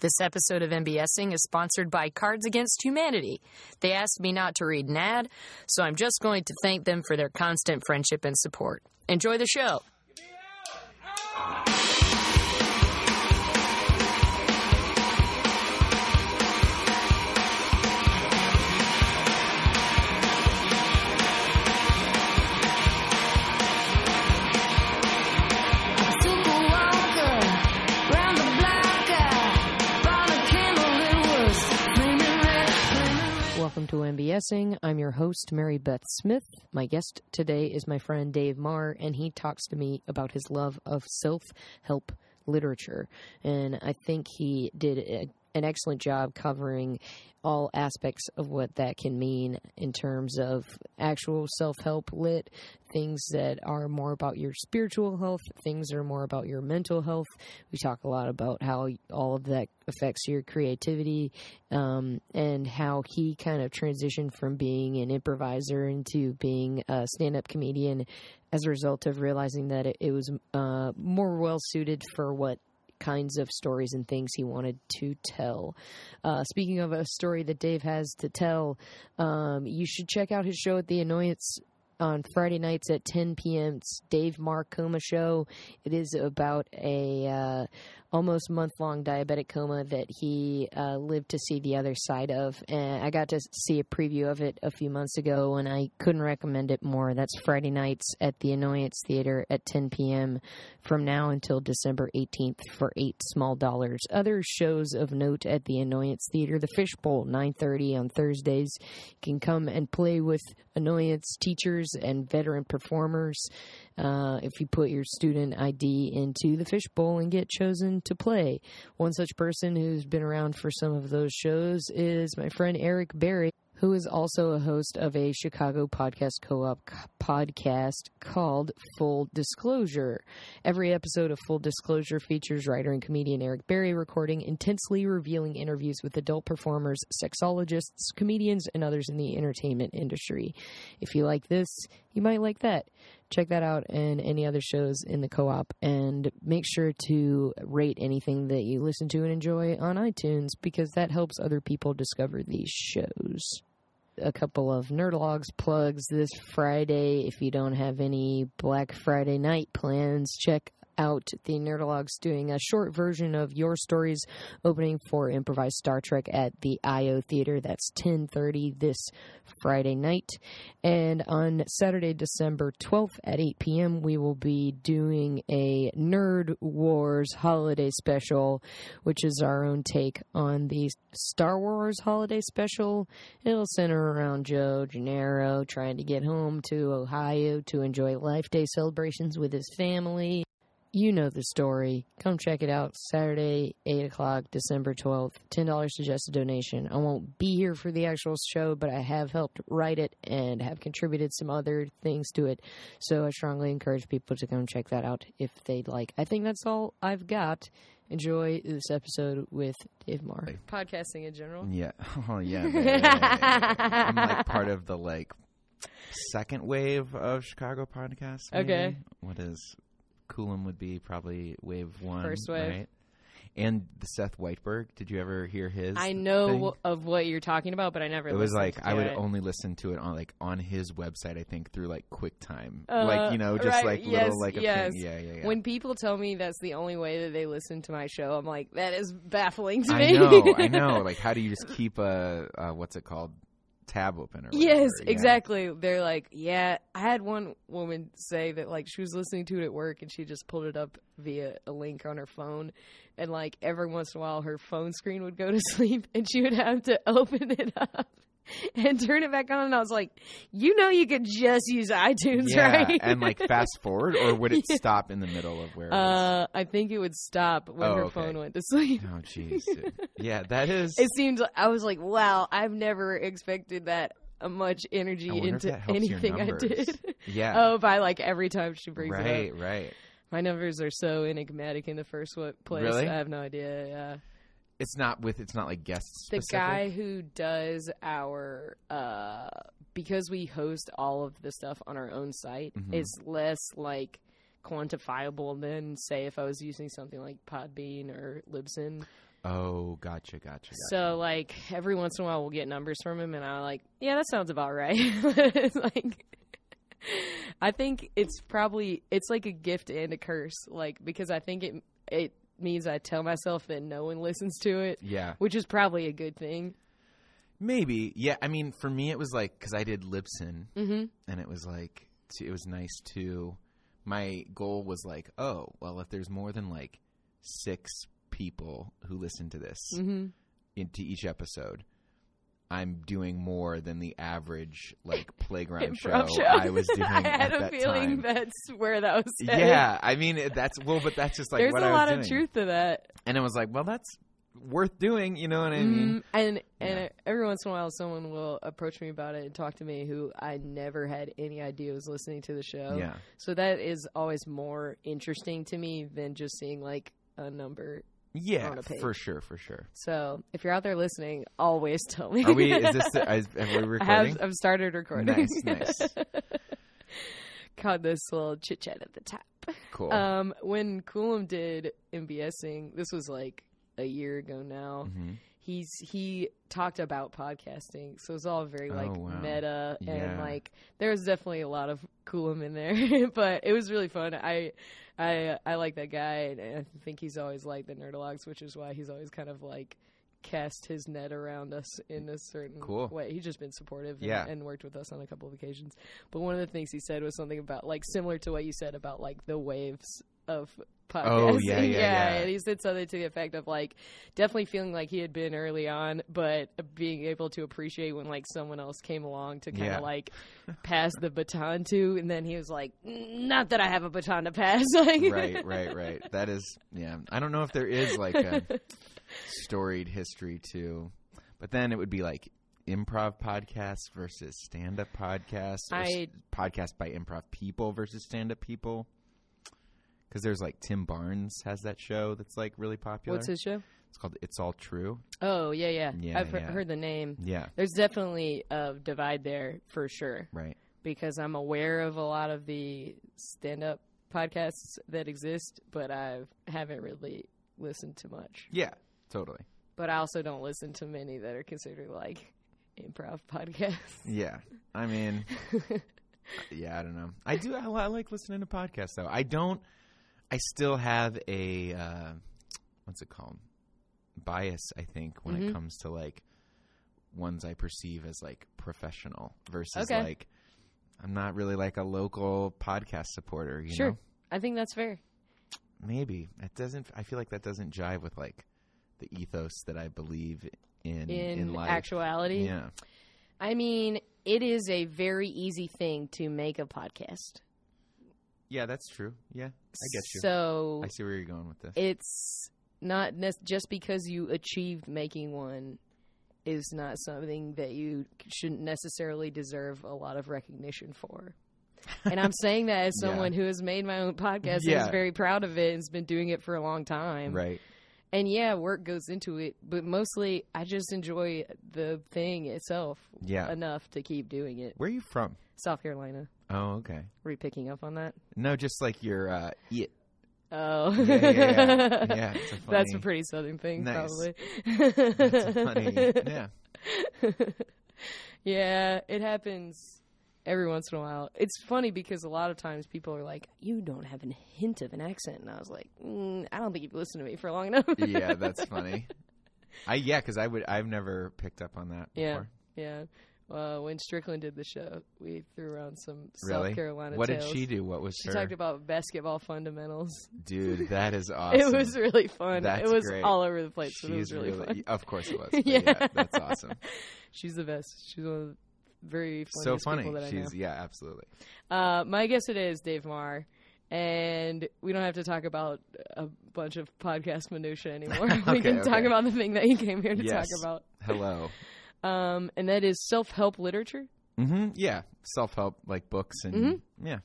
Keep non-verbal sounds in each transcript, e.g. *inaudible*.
This episode of MBSing is sponsored by Cards Against Humanity. They asked me not to read an ad, so I'm just going to thank them for their constant friendship and support. Enjoy the show. Welcome to MBSing. I'm your host, Mary Beth Smith. My guest today is my friend Dave Maher, and he talks to me about his love of self help literature. And I think he did a, an excellent job covering all aspects of what that can mean in terms of actual self help lit, things that are more about your spiritual health, things that are more about your mental health. We talk a lot about how all of that affects your creativity um, and how he kind of transitioned from being an improviser into being a stand up comedian as a result of realizing that it, it was uh, more well suited for what kinds of stories and things he wanted to tell. Uh, speaking of a story that Dave has to tell, um, you should check out his show at The Annoyance on Friday nights at 10 p.m. It's Dave Maher Coma Show. It is about a uh, almost month long diabetic coma that he uh, lived to see the other side of. And I got to see a preview of it a few months ago, and I couldn't recommend it more. That's Friday nights at the Annoyance Theater at 10 p.m. from now until December 18th for eight small dollars. Other shows of note at the Annoyance Theater: The Fishbowl, 9:30 on Thursdays. You can come and play with Annoyance teachers and veteran performers. Uh, if you put your student ID into the fishbowl and get chosen to play. One such person who's been around for some of those shows is my friend Eric Berry, who is also a host of a Chicago podcast co op podcast called Full Disclosure. Every episode of Full Disclosure features writer and comedian Eric Berry recording intensely revealing interviews with adult performers, sexologists, comedians, and others in the entertainment industry. If you like this, you might like that. Check that out and any other shows in the co op, and make sure to rate anything that you listen to and enjoy on iTunes because that helps other people discover these shows a couple of Nerdologues plugs this Friday. If you don't have any Black Friday night plans, check out the Nerdologues doing a short version of your stories opening for improvised Star Trek at the IO Theater. That's 10:30 this Friday night. And on Saturday, December 12th at 8 p.m., we will be doing a Nerd Wars holiday special, which is our own take on the Star Wars holiday special. It'll center around Joe Gennaro trying to get home to Ohio to enjoy Life Day celebrations with his family. You know the story. Come check it out Saturday, 8 o'clock, December 12th. $10 suggested donation. I won't be here for the actual show, but I have helped write it and have contributed some other things to it. So I strongly encourage people to come check that out if they'd like. I think that's all I've got. Enjoy this episode with Dave Maher. Podcasting in general. Yeah. *laughs* Oh yeah. *laughs* I'm like part of the like second wave of Chicago podcasts. maybe. Okay. What is Coolum would be probably wave one. First wave. Right? And the Seth Whiteberg. Did you ever hear his? I know thing? of what you're talking about, but I never listened It was like I would it. only listen to it on like on his website. I think through like QuickTime, Uh, like you know, just right, like yes, little like a yes. thing. Yeah, yeah, yeah. When people tell me that's the only way that they listen to my show, I'm like, that is baffling to I me. I know, I *laughs* know. Like, how do you just keep a uh, what's it called tab open? Or Yes. Yeah. exactly. They're like, yeah. I had one woman say that like she was listening to it at work and she just pulled it up via a link on her phone, and like every once in a while her phone screen would go to *laughs* sleep and she would have to open it up *laughs* and turn it back on. And I was like, you know, you could just use iTunes, Yeah, right? and like fast *laughs* forward, or would it Yeah. stop in the middle of where? it was? Uh, I think it would stop when Oh, her okay. phone went to sleep. Oh, jeez. *laughs* yeah, that is. It seemed I was like, wow, I've never expected that much energy I wonder if into that helps your anything I did. Yeah. Oh, by like every time she brings it right, up. right. My numbers are so enigmatic in the first place. Really? I have no idea. Yeah. It's not with. It's not like guests. The guy who does our uh because we host all of the stuff on our own site Mhm. is less like quantifiable than say if I was using something like Podbean or Libsyn. Oh, gotcha, gotcha, gotcha. So like every once in a while we'll get numbers from him, and I'm like, yeah, that sounds about right. it's *laughs* like. I think it's probably it's like a gift and a curse, like because I think it it means I tell myself that no one listens to it, yeah, which is probably a good thing. maybe. Yeah, I mean, for me, it was like because I did Libsyn, Mm-hmm. and it was like it was nice to. My goal was like, oh, well, if there's more than like six people who listen to this Mm-hmm. into each episode, I'm doing more than the average like *laughs* playground show, show. I was *laughs* doing I had a that feeling time. that's where that was. headed. Yeah, I mean that's well, but that's just like There's a I lot doing. of truth to that. and it was like, well, that's worth doing. You know what I mean? Mhm. And and Yeah. every once in a while, someone will approach me about it and talk to me who I never had any idea was listening to the show. Yeah, So that is always more interesting to me than just seeing like a number. Yeah, On a page. for sure, for sure. So if you're out there listening, always *laughs* tell me. Are we? Is this? The, *laughs* is, we I recording? have, I've started recording. Nice, nice. *laughs* Caught this little chit chat at the top. Cool. Um, when Coolum did MBSing, this was like a year ago now. Mhm. He's he talked about podcasting, so it's all very like Oh, wow. meta and Yeah. like there was definitely a lot of Coolum in there, but it was really fun. I I I like that guy, and I think he's always liked the Nerdologues, which is why he's always kind of like cast his net around us in a certain Cool. way. He's just been supportive and, and worked with us on a couple of occasions. But one of the things he said was something about like similar to what you said about like the waves of oh, podcasting. Oh, *laughs* yeah, yeah, yeah. And he said something to the effect of like definitely feeling like he had been early on, but being able to appreciate when like someone else came along to kind of Yeah. like pass the baton to, and then he was like, "Not that I have a baton to pass." *laughs* like, right, right, right. That is, yeah. I don't know if there is like a *laughs* storied history to, but then it would be like improv podcasts versus stand up podcasts, or s- I- podcast by improv people versus stand up people. Because there's like Tim Barnes has that show that's like really popular. What's his show? It's called It's All True. Oh yeah, yeah. Yeah, I've he- yeah. heard the name. Yeah, There's definitely a divide there for sure. right. because I'm aware of a lot of the stand up podcasts that exist, but I haven't really listened to much. Yeah, totally. But I also don't listen to many that are considered like improv podcasts. *laughs* Yeah, I mean, *laughs* yeah, I don't know. I do. I, I like listening to podcasts though. I don't. I still have a uh, what's it called? Bias. I think when Mhm. it comes to like ones I perceive as like professional versus Okay. like I'm not really like a local podcast supporter. You Sure. know, I think that's fair. maybe it doesn't. I feel like that doesn't jive with like the ethos that I believe in In, life. actuality, yeah. I mean, it is a very easy thing to make a podcast. Yeah, that's true. Yeah, I get you. So I see where you're going with this. it's not nec- just because you achieved making one is not something that you shouldn't necessarily deserve a lot of recognition for. *laughs* And I'm saying that as Yeah. someone who has made my own podcast and is very proud of it and has been doing it for a long time. right. And yeah, work goes into it, but mostly I just enjoy the thing itself Yeah. enough to keep doing it. Where are you from? South Carolina. Oh, okay. Were you picking up on that? No, just like your uh, it. Oh. Yeah, yeah, yeah. *laughs* Yeah, a That's a pretty southern thing, Nice. probably. That's funny. Yeah. *laughs* yeah, it happens every once in a while. It's funny because a lot of times people are like, "You don't have a hint of an accent," and I was like, mm, "I don't think you've listened to me for long enough." Yeah, that's *laughs* funny. I yeah, because I would I've never picked up on that. Yeah. Before. yeah. Uh, when Strickland did the show, we threw around some Really? South Carolina What tales. did she do? What was She her? talked about basketball fundamentals. Dude, that is awesome. *laughs* It was really fun. That's it was great. all over the place, but it was really, fun. Of course it was. *laughs* Yeah. yeah. that's awesome. *laughs* She's the best. She's one of the very so funny. people that I know. She's yeah, absolutely. Uh, my guest today is Dave Maher, and we don't have to talk about a bunch of podcast minutia anymore. we Okay, can talk about the thing that you came here to Yes. talk about, Hello. Um, and that is self-help literature. Mm-hmm. Yeah, self help like books and Mhm. yeah.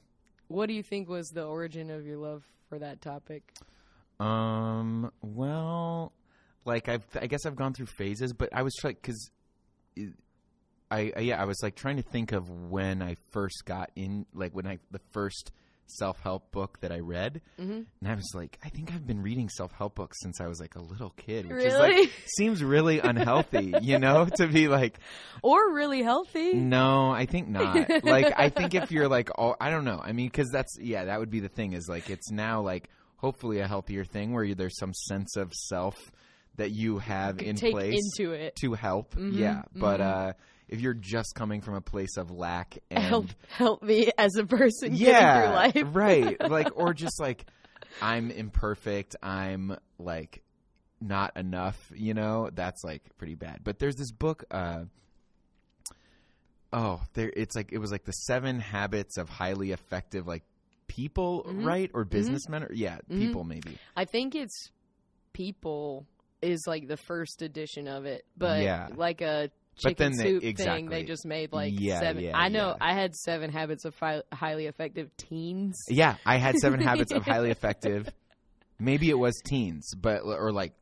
What do you think was the origin of your love for that topic? Um. Well, like I've, I guess I've gone through phases, but I was like, because, I, I yeah, I was like trying to think of when I first got in, like when I the first self help book that I read, hmm and I was like, I think I've been reading self help books since I was like a little kid, which Really? is like seems really unhealthy, *laughs* you know, to be like, Or really healthy. no, I think not. *laughs* like, I think if you're like, oh, I don't know. I mean, because that's yeah, that would be the thing. Is like it's now like hopefully a healthier thing where you, there's some sense of self that you have in Take place into it. to help. Mhm, Yeah, but mhm. uh, if you're just coming from a place of lack *laughs* and Help help me as a person yeah, getting through life. *laughs* right, *laughs* like or just like I'm imperfect. I'm like not enough. You know, that's like pretty bad. But there's this book. uh Oh, there. It's like it was like the seven habits of highly effective like people, Mhm. right? Or businessmen, or yeah, Mhm. people maybe. I think it's people is like the first edition of it, but Yeah. like a But then they- soup thing, they just made like Yeah, seven. yeah, I know yeah. I had seven habits of fi- highly effective teens. Yeah, I had seven *laughs* habits of highly effective. Maybe it was teens, but or like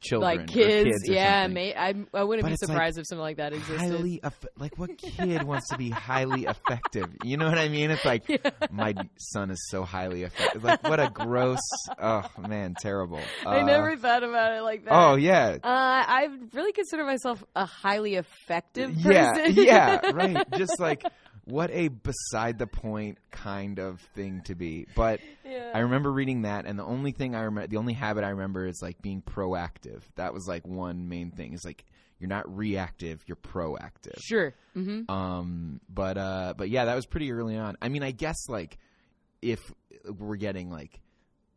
children, like kids, kids yeah, may, I I wouldn't But be it's like surprised if something like that existed. highly like what kid wants to be highly effective? You know what i mean? It's like *laughs* my son is so highly effective. Like what a gross oh man terrible. I Uh, never thought about it like that. oh yeah. Uh, I really consider myself a highly effective person. yeah yeah *laughs* right. Just like what a beside the point kind of thing to be but Yeah. i remember reading that and the only thing i remember the only habit i remember is like being proactive that was like one main thing is like you're not reactive you're proactive Sure. hmm Um, but uh, but yeah, that was pretty early on. I mean, I guess like if we're getting like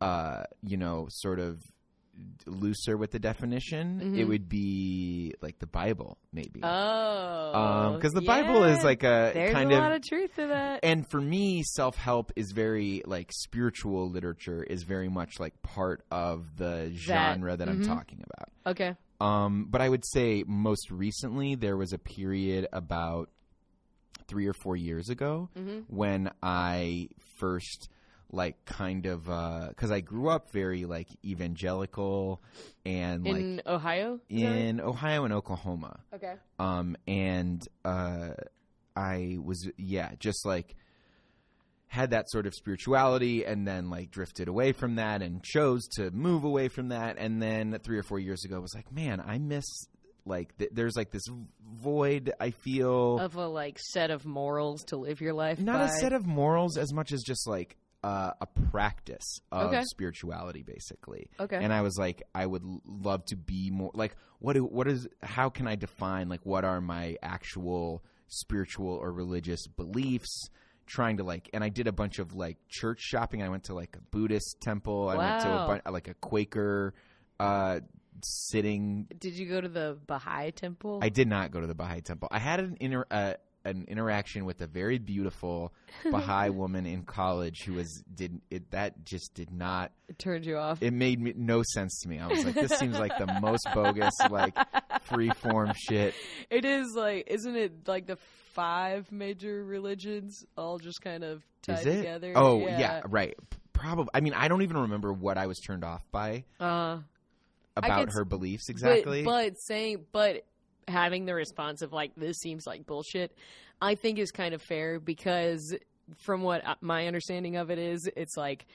uh, you know, sort of looser with the definition, Mhm. it would be like the Bible, maybe. Oh. because the Bible is like a There's kind a of lot of truth to that. and for me self help is very like spiritual literature is very much like part of the genre that, I'm mhm. talking about. Okay. Um, but I would say most recently there was a period about three or four years ago hmm when I first like kind of because I grew up very like evangelical and like In Ohio? Is that in Ohio and Oklahoma. Okay. Um, and uh, I was yeah just like had that sort of spirituality and then like drifted away from that and chose to move away from that and then three or four years ago was like man i miss like th- there's like this void i feel Of a like set of morals to live your life. not by. a set of morals as much as just like uh, a practice of Okay. spirituality basically Okay. and I was like, I would love to be more like what do, what is how can I define like what are my actual spiritual or religious beliefs? Trying to like, and I did a bunch of like church shopping. I went to like a Buddhist temple. I went to a bunch, like a Quaker uh, sitting. Did you go to the Baha'i temple? I did not go to the Baha'i temple. I had an inner. uh, an interaction with a very beautiful *laughs* Baha'i woman in college who was did it that just did not It turned you off. it made me, no sense to me. I was like, this seems like the most bogus, like *laughs* free form shit. It is like, isn't it like the five major religions all just kind of tied Is it? together? Oh yeah. right. Probably. I mean, I don't even remember what I was turned off by Uh, about her beliefs exactly. But, but saying, but having the response of like, this seems like bullshit, I think is kind of fair because from what my understanding of it is, it's like,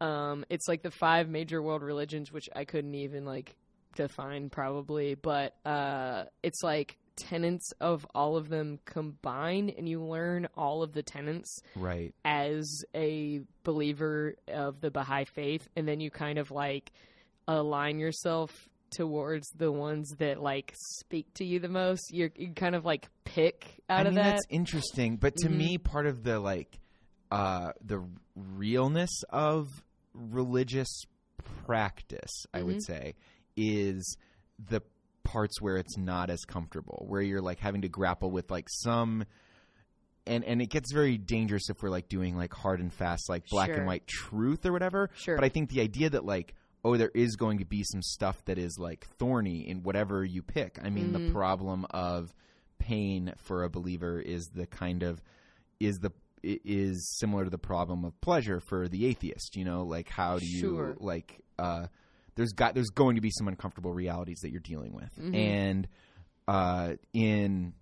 um, it's like the five major world religions, which I couldn't even like define probably, but uh, it's like tenets of all of them combined, and you learn all of the tenets right. as a believer of the Baha'i faith, and then you kind of like align yourself towards the ones that like speak to you the most. You're, you kind of like pick out I of mean, that. that's interesting. But to Mhm. me, part of the like, uh, the realness of religious practice, I would Mhm. say, is the parts where it's not as comfortable, where you're like having to grapple with like some. And, and it gets very dangerous if we're like doing like hard and fast like black Sure. and white truth or whatever. Sure. But I think the idea that like oh there is going to be some stuff that is like thorny in whatever you pick. I mean the Mhm. problem of pain for a believer is the kind of is the is similar to the problem of pleasure for the atheist you know like how do you Sure. like uh there's got there's going to be some uncomfortable realities that you're dealing with Mhm. and uh in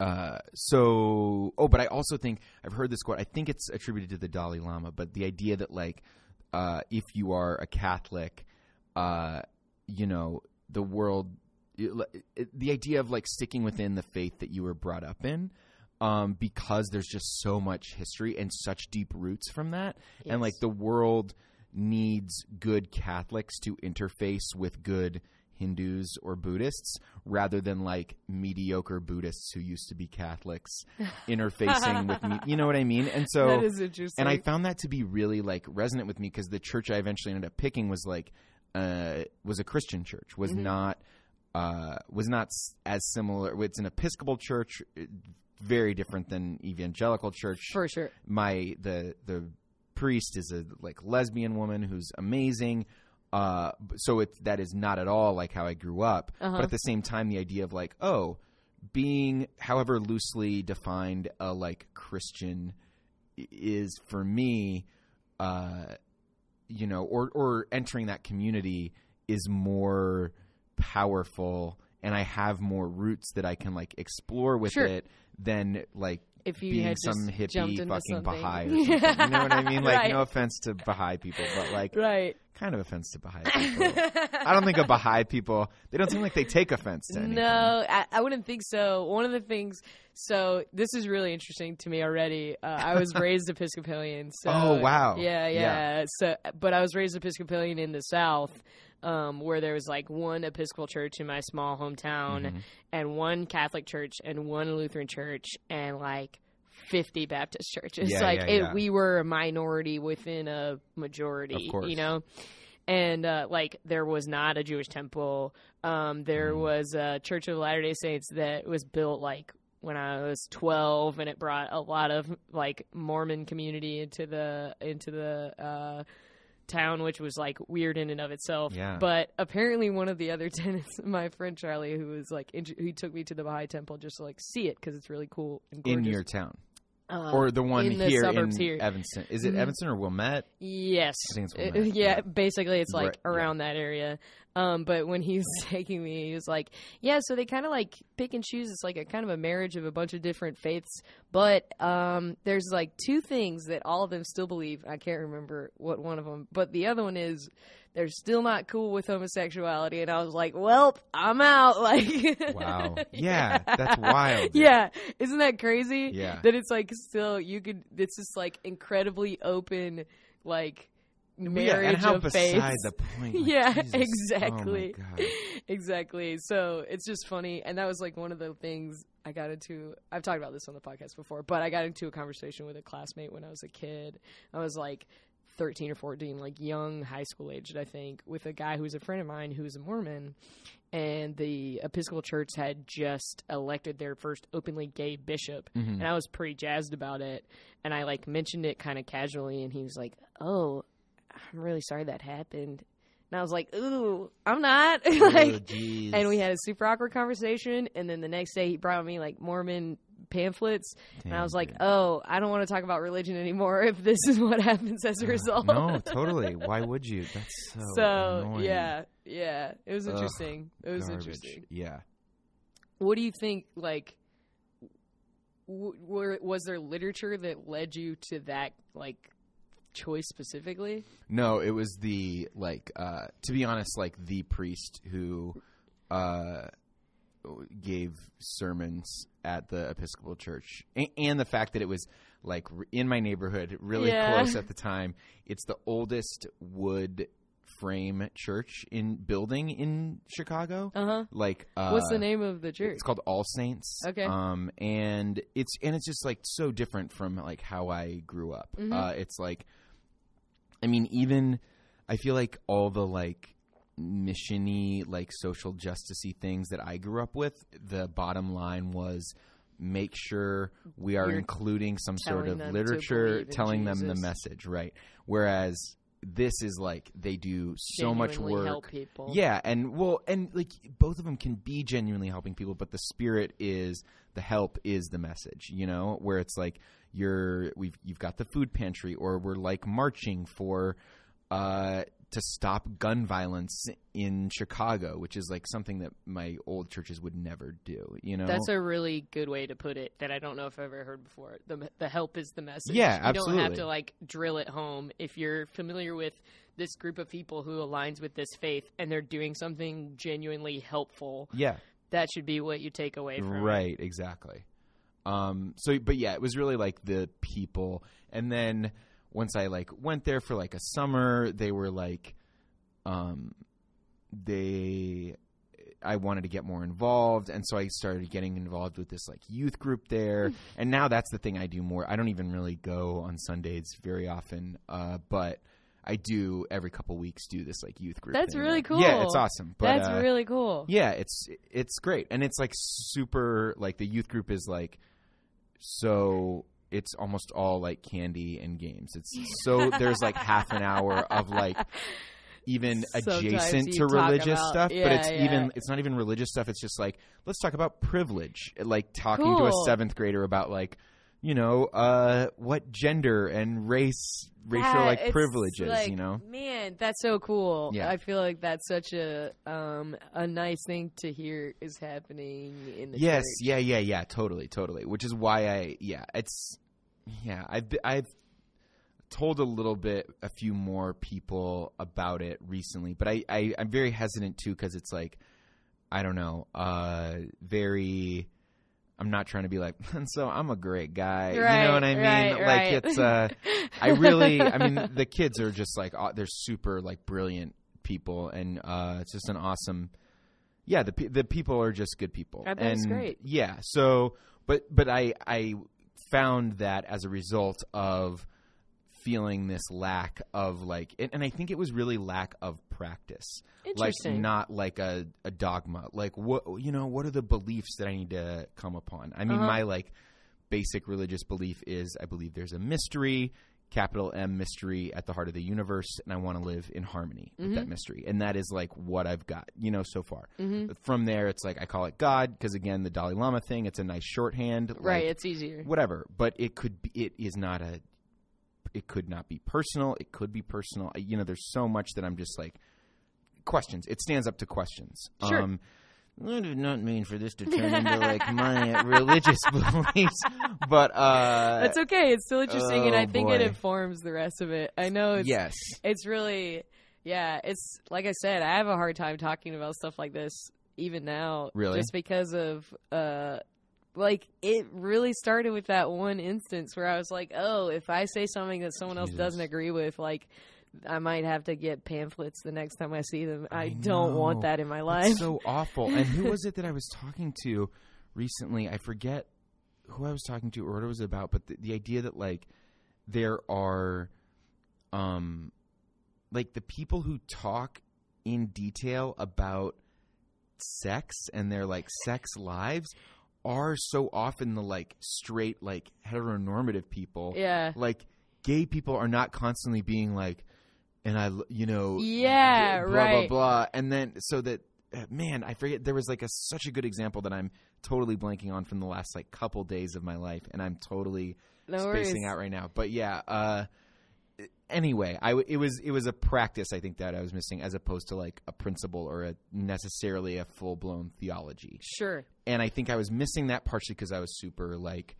uh, so oh, but I also think I've heard this quote. I think it's attributed to the Dalai Lama, but the idea that like uh, if you are a Catholic, uh, you know, the world, the idea of like sticking within the faith that you were brought up in. Um, because there's just so much history and such deep roots from that, and like the world needs good Catholics to interface with good Hindus or Buddhists rather than like mediocre Buddhists who used to be Catholics *laughs* interfacing with me. You know what I mean? And so *laughs* that is interesting. and I found that to be really like resonant with me because the church I eventually ended up picking was like uh, was a Christian church, was Mm-hmm. not uh, was not as similar. It's an Episcopal church, uh, very different than evangelical church. for sure. My the the priest is a like lesbian woman who's amazing. Uh, so it that is not at all like how I grew up. Uh-huh. But at the same time, the idea of like oh, being however loosely defined a like Christian is for me, uh, you know, or or entering that community is more powerful, and I have more roots that I can like explore with Sure. it than like If you being had some hippie fucking. Baha'i or *laughs* something. You know what I mean? Like, Right. no offense to Baha'i people, but like, Right. kind of offense to Baha'i people. I don't think of Baha'i people. They don't seem like they take offense to anything. No, I, I wouldn't think so. One of the things, so this is really interesting to me already. Uh, I was *laughs* raised Episcopalian. So, Oh, wow. Yeah, yeah, Yeah. So, but I was raised Episcopalian in the South, um, where there was like one Episcopal church in my small hometown, Mm-hmm. and one Catholic church, and one Lutheran church, and like. 50 Baptist churches. Yeah, *laughs* like yeah, it, yeah. we were a minority within a majority, you know? and uh, like there was not a Jewish temple. Um, there Mm. was a Church of Latter Day Saints that was built like when I was twelve, and it brought a lot of like Mormon community into the into the uh, town, which was like weird in and of itself. Yeah. But apparently, one of the other *laughs* tenants, my friend Charlie, who was like int- who took me to the Baha'i temple just to like see it because it's really cool and gorgeous. In your town. Uh, Or the one in the here in here. Evanston. Is it Mhm. Evanston or Wilmette? Yes. I think it's Uh, Wilmette, yeah, yeah. basically it's like Right, yeah. around that area. Um, but when he was *laughs* taking me, he was like, "Yeah, so they kind of like pick and choose. It's like a kind of a marriage of a bunch of different faiths. But um, there's like two things that all of them still believe. I can't remember what one of them, but the other one is they're still not cool with homosexuality. And I was like, "Well, I'm out." *laughs* Like, Wow. Yeah, that's wild. *laughs* yeah, isn't that crazy? Yeah. that it's like still you could. It's just like incredibly open, like marriage yeah, and how of beside the point. like, *laughs* yeah, Jesus. Oh, exactly, God. exactly. So it's just funny, and that was like one of the things I got into. I've talked about this on the podcast before, but I got into a conversation with a classmate when I was a kid. I was like. 13 or 14, like young high school aged, I think, with a guy who was a friend of mine who was a Mormon and the Episcopal Church had just elected their first openly gay bishop, Mhm. and I was pretty jazzed about it. And I like mentioned it kind of casually, and he was like, "Oh, I'm really sorry that happened." And I was like, "Ooh, I'm not." *laughs* Oh, like, jeez. and we had a super awkward conversation. And then the next day, he brought me like Mormon pamphlets, and I was like. "Oh, I don't want to talk about religion anymore if this is what *laughs* happens as a result." no, *laughs* totally. Why would you? That's so. So annoying. yeah, yeah, it was Ugh, interesting. it was Garbage. interesting. Yeah. What do you think? Like, w- were, was there literature that led you to that like choice specifically? No, it was the like uh to be honest, like the priest who uh gave sermons at the Episcopal Church, and, and the fact that it was like r- in my neighborhood, really Yeah. close at *laughs* the time. It's the oldest wood frame church in building in Chicago. Uh huh. Like, uh, What's the name of the church? It's called All Saints. Okay. Um, and it's and it's just like so different from like how I grew up. Mhm. Uh, it's like, I mean, even I feel like all the like missiony, like social justicey things that I grew up with. The bottom line was make sure we are You're including some sort of literature telling them the message, right? Whereas this is like they do so much work. Yeah, and well, and like both of them can be genuinely helping people, but the spirit is the help is the message. You know, where it's like you're we've you've got the food pantry, or we're like marching for uh to stop gun violence in Chicago, which is like something that my old churches would never do. You know, That's a really good way to put it that I don't know if I've ever heard before. The the help is the message. Yeah, You don't have to like drill it home if you're familiar with this group of people who aligns with this faith and they're doing something genuinely helpful. yeah, That should be what you take away from it. right, exactly. Um, so, but yeah, it was really like the people, and then once I like went there for like a summer, they were like, um, they. I wanted to get more involved, and so I started getting involved with this like youth group there. *laughs* And now that's the thing I do more. I don't even really go on Sundays very often, uh, but I do every couple weeks do this like youth group. That's thing. really cool. Yeah, it's awesome. But, That's uh, really cool. yeah, it's it's great, and it's like super. Like the youth group is like so. It's almost all like candy and games. It's *laughs* so there's like half an hour of like even Sometimes adjacent to religious about- stuff, but it's yeah. even it's not even religious stuff. It's just like let's talk about privilege, like talking to a seventh grader about like you know uh what gender and race racial Yeah, like privileges. like, you know, man, that's so cool. Yeah. I feel like that's such a um a nice thing to hear is happening in the yes church. yeah yeah yeah totally totally which is why i yeah it's yeah i've i've told a little bit a few more people about it recently but i, I i'm very hesitant too because it's like i don't know uh very i'm not trying to be like *laughs* so i'm a great guy you know what i mean right, like right. it's uh i *laughs* really i mean the kids are just like they're super like brilliant people and uh it's just an awesome yeah the the people are just good people I bet it's and great. yeah so but but i i found that as a result of feeling this lack of like and, and i think it was really lack of practice. Like not like a, a dogma. Like what you know what are the beliefs that i need to come upon? I mean Uh-huh. my like basic religious belief is i believe there's a mystery capital m mystery at the heart of the universe and i want to live in harmony with Mm-hmm. that mystery and that is like what i've got you know so far Mm-hmm. from there it's like i call it god because again the dalai lama thing it's a nice shorthand right, like, it's easier. whatever but it could be it is not a it could not be personal it could be personal you know there's so much that i'm just like questions it stands up to questions Sure. um I did not mean for this to turn *laughs* into like my religious *laughs* beliefs, but uh, That's okay. It's still interesting, and oh, I think it informs the rest of it. I know it's yes, it's really yeah. It's like I said, I have a hard time talking about stuff like this even now, Really? just because of uh. Like it really started with that one instance where I was like, "Oh, if I say something that someone else Jesus. doesn't agree with, like I might have to get pamphlets the next time I see them. I, don't want that in my life." That's so awful. And who was it that I was *laughs* talking to recently? I forget who I was talking to or what it was about, but the, the idea that like there are, um, like the people who talk in detail about sex and their like sex lives are so often the like straight like heteronormative people. yeah. Like gay people are not constantly being like, and I, you know, Yeah, blah right. blah blah, and then so that uh, man, I forget there was like a such a good example that I'm totally blanking on from the last like couple days of my life, and I'm totally No spacing worries. out right now. But yeah, uh, anyway, I w- it was it was a practice I think that I was missing as opposed to like a principle or a necessarily a full blown theology Sure. and I think I was missing that partially because I was super like,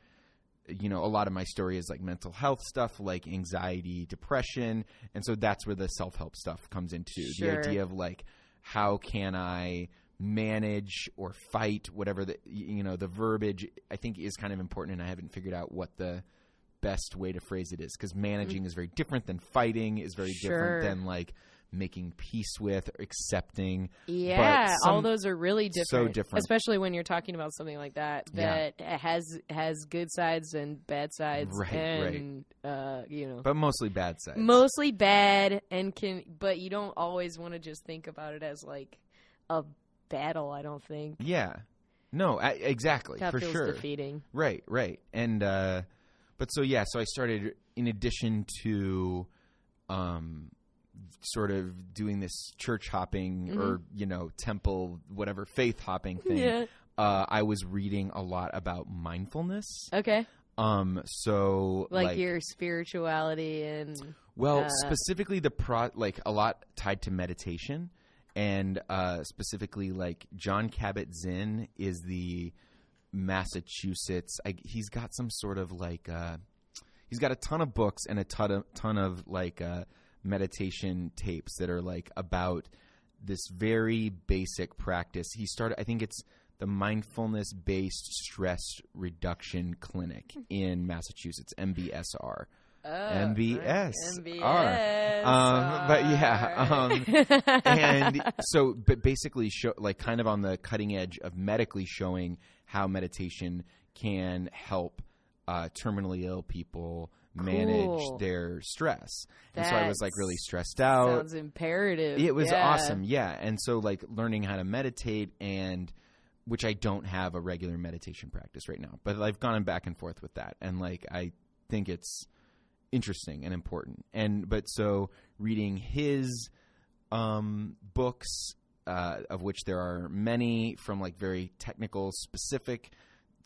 you know, a lot of my story is like mental health stuff, like anxiety, depression, and so that's where the self help stuff comes into Sure. the idea of like, how can I manage or fight whatever the you know the verbiage I think is kind of important, and I haven't figured out what the best way to phrase it is because managing is very different than fighting is very Mm-hmm. Sure. different than like making peace with or accepting Yeah, all some- those are really different. so different. especially when you're talking about something like that Yeah. that has has good sides and bad sides, Right, right. and uh, you know, but mostly bad sides mostly bad. And can but you don't always want to just think about it as like a battle. I don't think Yeah. No, I, exactly. that for sure. defeating. Right, right. And uh but so yeah, so I started in addition to um sort of doing this church hopping or, you know, temple whatever faith hopping thing. Mm-hmm. Yeah. Uh I was reading a lot about mindfulness. Okay. Um so Like, your spirituality and Well, Uh, specifically the pro like a lot tied to meditation and uh specifically like John Kabat-Zinn is the Massachusetts I, he's got some sort of like uh he's got a ton of books and a ton of ton of like uh meditation tapes that are like about this very basic practice. He started I think it's the mindfulness based stress reduction clinic in Massachusetts, MBSR. Oh, MBS. MBS. Um, but yeah, um, *laughs* and so but basically show like kind of on the cutting edge of medically showing how meditation can help uh, terminally ill people manage Cool. their stress and so i was like really stressed out sounds imperative. it was Yeah. awesome yeah and so like learning how to meditate and which i don't have a regular meditation practice right now but i've gone back and forth with that and like i think it's interesting and important and but so reading his um books uh of which there are many from like very technical specific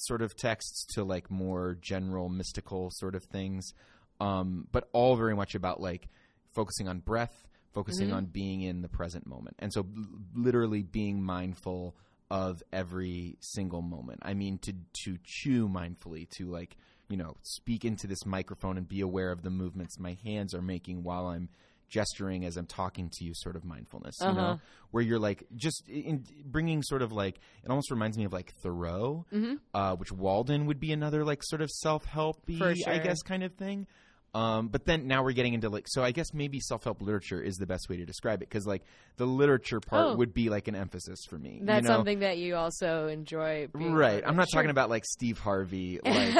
sort of texts to like more general mystical sort of things um but all very much about like focusing on breath focusing Mhm. on being in the present moment and so l- literally being mindful of every single moment i mean to to chew mindfully to like you know speak into this microphone and be aware of the movements my hands are making while i'm gesturing as i'm talking to you sort of mindfulness you Uh-huh. know where you're like just in, bringing sort of like it almost reminds me of like thoreau Mhm. uh, which walden would be another like sort of self-help For i guess kind of thing um, but then now we're getting into like so I guess maybe self help literature is the best way to describe it because like the literature part Oh. would be like an emphasis for me. That's you know? something that you also enjoy. Right? I'm not Sure. talking about like Steve Harvey, *laughs* like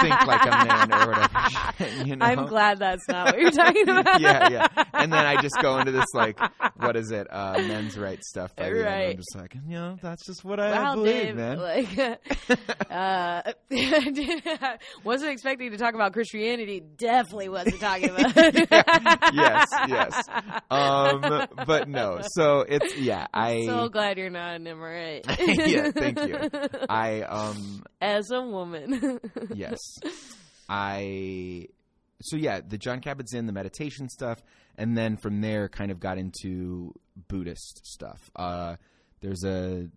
think like a man or whatever. *laughs* you know? I'm glad that's not what you're talking *laughs* about. yeah, yeah. And then I just go into this like, what is it, uh, men's rights stuff. By the end. I'm just like, you know, that's just what I believe, Dave, man. like, uh, wasn't expecting to talk about Christianity. Definitely wasn't talking *laughs* about. *laughs* yes, yes. Um, but no. So it's yeah. I so glad you're not an Emmerite. *laughs* Yeah, thank you. I um As a woman. yes. I so yeah, the John Kabat-Zinn, the meditation stuff, and then from there kind of got into Buddhist stuff. Uh, there's a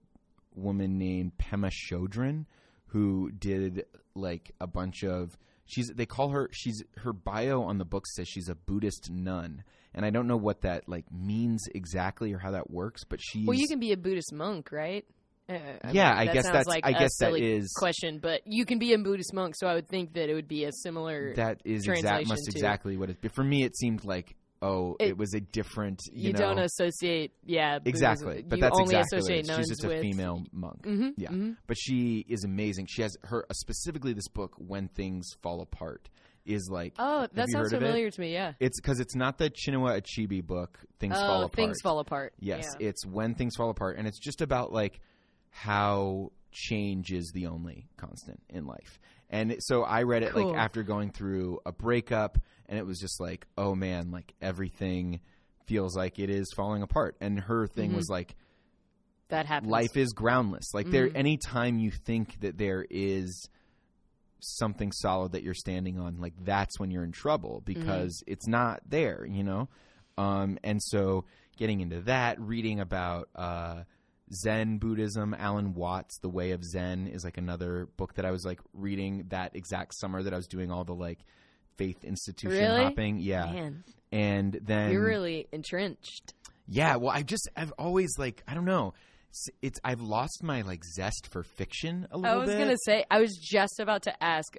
woman named Pema Chodron who did like a bunch of she's they call her she's her bio on the book says she's a Buddhist nun. And I don't know what that like means exactly or how that works, but she's well, you can be a Buddhist monk, right? Uh, I Yeah, mean, I that guess that's- like I a guess that is- question, but you can be a Buddhist monk, so I would think that it would be a similar. that is exact must exactly what it but for me it seemed like oh it, It- was a different you, you, know don't associate, yeah, exactly but that's only exactly associate nuns she's just a female monk Mhm, yeah mhm. but she is amazing she has her uh, specifically this book when things fall apart is like Oh, that sounds heard of it? familiar to me. Yeah. it's because it's not the chinua achebe book things oh, fall apart things fall apart. Yes, Yeah. it's when things fall apart, and it's just about like how change is the only constant in life. And so I read it Cool. like after going through a breakup, and it was just like, oh man, like everything feels like it is falling apart. And her thing Mhm. was like, that happens. life is groundless. Like there, Mhm. anytime you think that there is something solid that you're standing on, like that's when you're in trouble because it's not there, you know. Um, and so getting into that, reading about uh, Zen Buddhism, Alan Watts, The Way of Zen is like another book that I was like reading that exact summer that I was doing all the like faith institution Really? hopping. Yeah, Man, and then you're really entrenched. yeah, well, I just I've always like I don't know. It's, I've lost my like zest for fiction a little bit. I was bit. gonna say, I was just about to ask,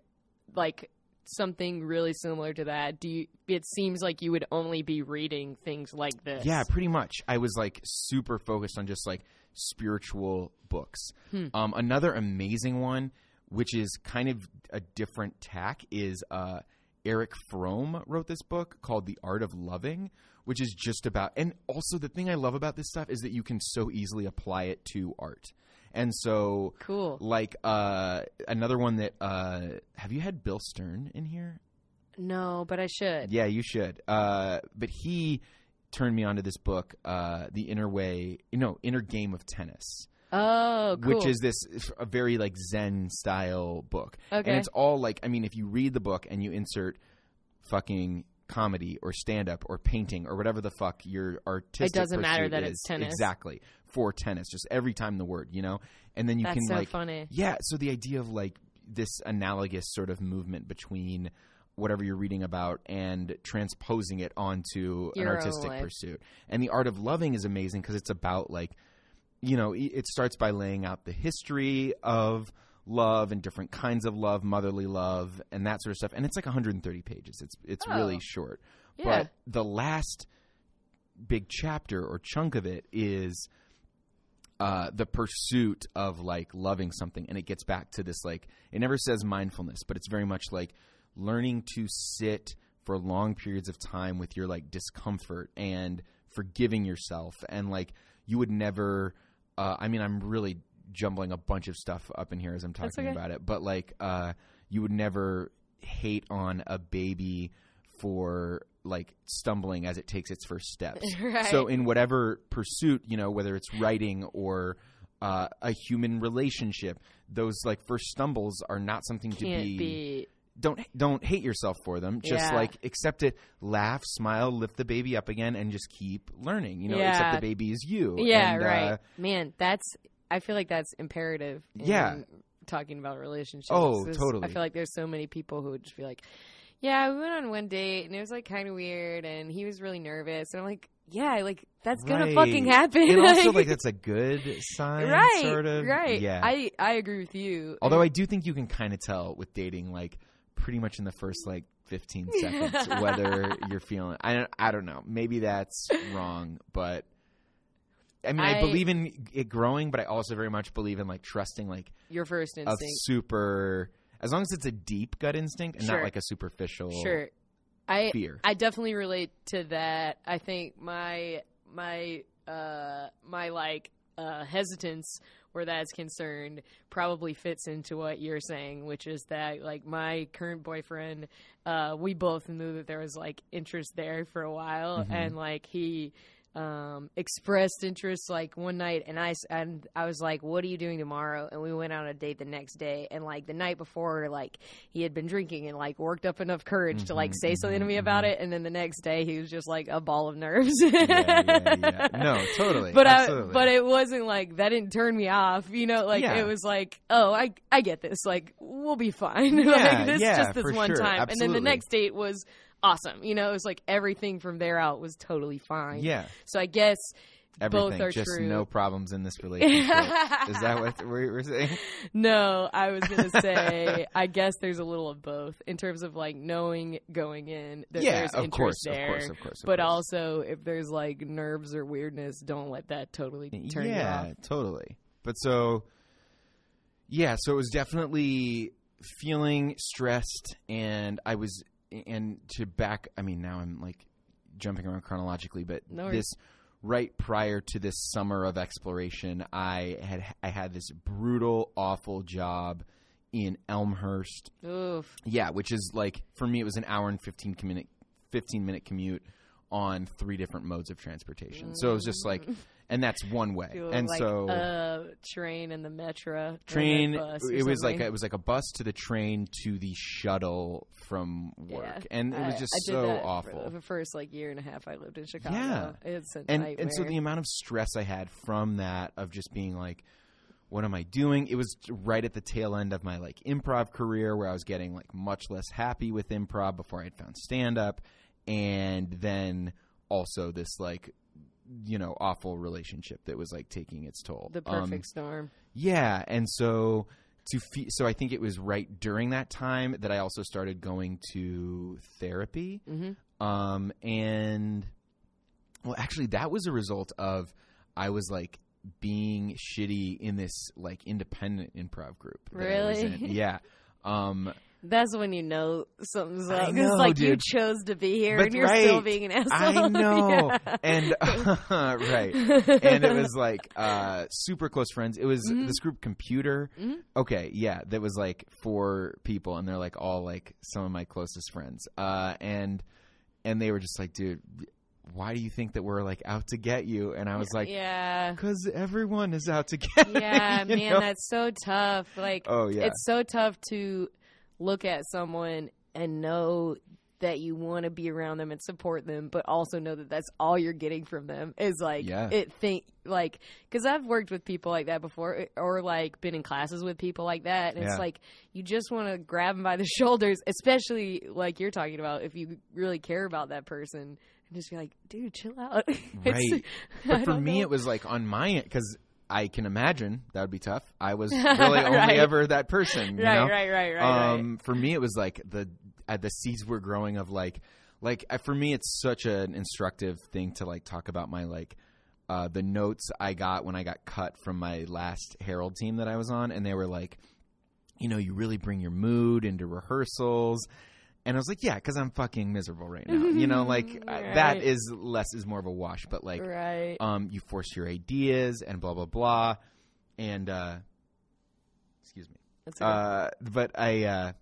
like something really similar to that. Do you? It seems like you would only be reading things like this. Yeah, pretty much. I was like super focused on just like spiritual books. Hmm. Um, another amazing one, which is kind of a different tack, is uh, Erich Fromm wrote this book called The Art of Loving, which is just about. And also, the thing I love about this stuff is that you can so easily apply it to art. And so, Cool. like uh, another one that uh, have you had Bill Stern in here? No, but I should. Yeah, you should. Uh, but he turned me onto this book, uh, The Inner Way, no, Inner Game of Tennis, Oh, cool. which is this a very like Zen style book. Okay. And it's all like, I mean, if you read the book and you insert fucking comedy or stand up or painting or whatever the fuck your artistic It doesn't matter that is. it's tennis. exactly for tennis just every time the word you know and then you That's can so like funny. yeah so the idea of like this analogous sort of movement between whatever you're reading about and transposing it onto Your an artistic pursuit and the art of loving is amazing because it's about like you know it starts by laying out the history of love and different kinds of love motherly love and that sort of stuff. And it's like 130 pages. It's it's Oh. really short. Yeah. but the last big chapter or chunk of it is uh, the pursuit of like loving something. And it gets back to this like it never says mindfulness but it's very much like learning to sit for long periods of time with your like discomfort and forgiving yourself. And like you would never uh, i mean i'm really jumbling a bunch of stuff up in here as i'm talking okay. about it but like uh, you would never hate on a baby for like stumbling as it takes its first steps *laughs* Right. so in whatever pursuit, you know, whether it's writing or uh, a human relationship, those like first stumbles are not something to Can't be, be. Don't don't hate yourself for them. Just Yeah. like accept it, laugh, smile, lift the baby up again, and just keep learning. You know, Yeah. accept the baby is you. Yeah, And, right. uh, Man, that's. I feel like that's imperative. In Yeah. Talking about relationships. Oh, totally. I feel like there's so many people who would just be like, "Yeah, we went on one date and it was like kind of weird, and he was really nervous." And I'm like, "Yeah, like that's gonna fucking happen." and also *laughs* like that's a good sign, right, sort of. right. Yeah. I I agree with you. Although I do think you can kind of tell with dating, like pretty much in the first like 15 *laughs* seconds, whether you're feeling. I don't, I don't know. Maybe that's wrong, but I mean, I, I- believe in it growing, but I also very much believe in like trusting like your first instinct. a super, as long as it's a deep gut instinct and Sure. not like a superficial Sure. I fear. I definitely relate to that. I think my my uh my like uh hesitance where that's concerned probably fits into what you're saying, which is that like my current boyfriend, uh we both knew that there was like interest there for a while Mhm. and like he um expressed interest like one night and I s- and I was like what are you doing tomorrow and we went on a date the next day and like the night before like he had been drinking and like worked up enough courage to like say something to mhm, me about it and then the next day he was just like a ball of nerves yeah, yeah, yeah. *laughs* No, totally. but I, but it wasn't like that didn't turn me off you know like it was like oh I I get this like we'll be fine *laughs* like this just this one sure. time and then the next date was awesome you know it was like everything from there out was totally fine yeah, so I guess everything. both are just true. no problems in this *laughs* relationship. Is that what we're, we're saying? No, I was gonna say I guess there's a little of both in terms of like knowing going in that yeah, there's of interest course, there. of course, of course. of but course. also if there's like nerves or weirdness, don't let that totally turn yeah, you off. totally. But so, yeah, so it was definitely feeling stressed, and I was, and to back. I mean, now I'm like jumping around chronologically, but No this right prior to this summer of exploration, I had I had this brutal, awful job in Elmhurst. Oof. Yeah, which is like for me, it was an hour and fifteen minute fifteen minute commute on three different modes of transportation. So it was just like, mm. And that's one way. Do and like so uh, train and the metro train, it was like a, it was like a bus to the train to the shuttle from work, Yeah. and it was just I did so that for awful. the first like year and a half I lived in Chicago. Yeah. it's a and nightmare. and so the amount of stress I had from that of just being like, what am I doing? It was right at the tail end of my like improv career where I was getting like much less happy with improv before I had found stand up, and then also this like you know awful relationship that was like taking its toll. the Um, perfect storm. yeah, and so to fe- so I think it was right during that time that I also started going to therapy. hmm Um, and well, actually, that was a result of I was like being shitty in this like independent improv group. Really? *laughs* Yeah. Um, That's when you know something's up. Know, like you chose to be here But and you're still being an asshole. *laughs* I know, Yeah. and *laughs* right, and it was like uh, super close friends. It was Mhm. this group computer. Mhm. Okay, yeah, that was like four people, and they're like all like some of my closest friends. Uh, and and they were just like, dude, why do you think that we're like out to get you? And I was like, yeah. because everyone is out to get. Yeah, *laughs* man, know? that's so tough. Like, Oh yeah, it's so tough to look at someone and know that you want to be around them and support them, but also know that that's all you're getting from them is like Yeah. it think like because I've worked with people like that before, eh, or like been in classes with people like that, and Yeah. it's like you just want to grab them by the *laughs* shoulders, especially like you're talking about if you really care about that person, and just be like, dude, chill out. *laughs* Right. *laughs* But for me, know. it was like on my end because I can imagine that would be tough. I was *laughs* really only ever that person. You right, know? right, right, right, right. um, For me, it was like the uh, the seeds were growing of like like uh, for me, it's such an instructive thing to like talk about my like. Uh, the notes I got when I got cut from my last Herald team that I was on, and they were like, you know, you really bring your mood into rehearsals. And I was like, yeah, because I'm fucking miserable right now. You know, like *laughs* uh, that Right. is less is more of a wash, but like right. um, you force your ideas and blah blah blah, and uh, excuse me. That's okay. Uh, but I, uh,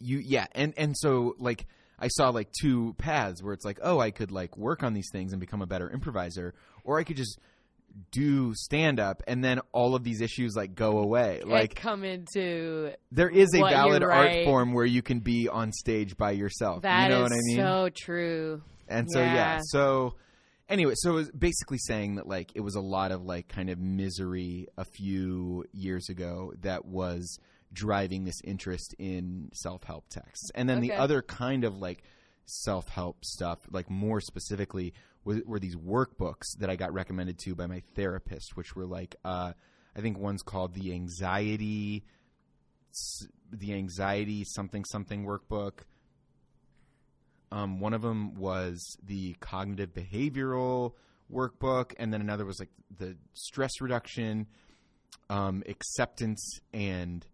you yeah, and and so like I saw like two paths where it's like, oh, I could like work on these things and become a better improviser, or I could just do stand up and then all of these issues like go away. And Like come into there is a valid art right. form where you can be on stage by yourself. that you know is what I mean? so true. And so yeah. Yeah. so anyway, so it was basically saying that like it was a lot of like kind of misery a few years ago that was driving this interest in self-help texts. And then the other kind of like self-help stuff, like more specifically were, were these workbooks that I got recommended to by my therapist, which were like uh I think one's called the anxiety the anxiety something something workbook. Um, one of them was the cognitive behavioral workbook, and then another was like the stress reduction, um, acceptance and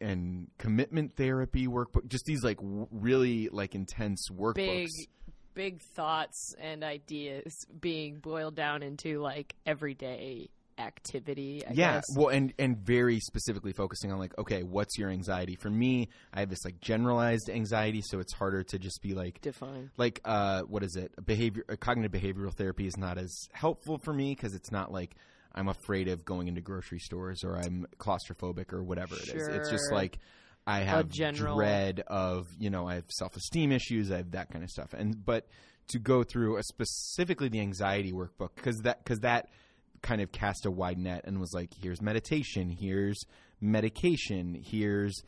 and commitment therapy workbook. Just these like w- really like intense workbooks. Big big thoughts and ideas being boiled down into like everyday activity. I yeah, guess. well, and and very specifically focusing on like, okay, what's your anxiety? For me, I have this like generalized anxiety, so it's harder to just be like, define. like uh what is it behavior uh, cognitive behavioral therapy is not as helpful for me because it's not like i'm afraid of going into grocery stores or i'm claustrophobic or whatever it is it's just like i have general- dread of you know i have self-esteem issues i have that kind of stuff. And but to go through a specifically the anxiety workbook because that because that kind of cast a wide net and was like here's meditation here's medication here's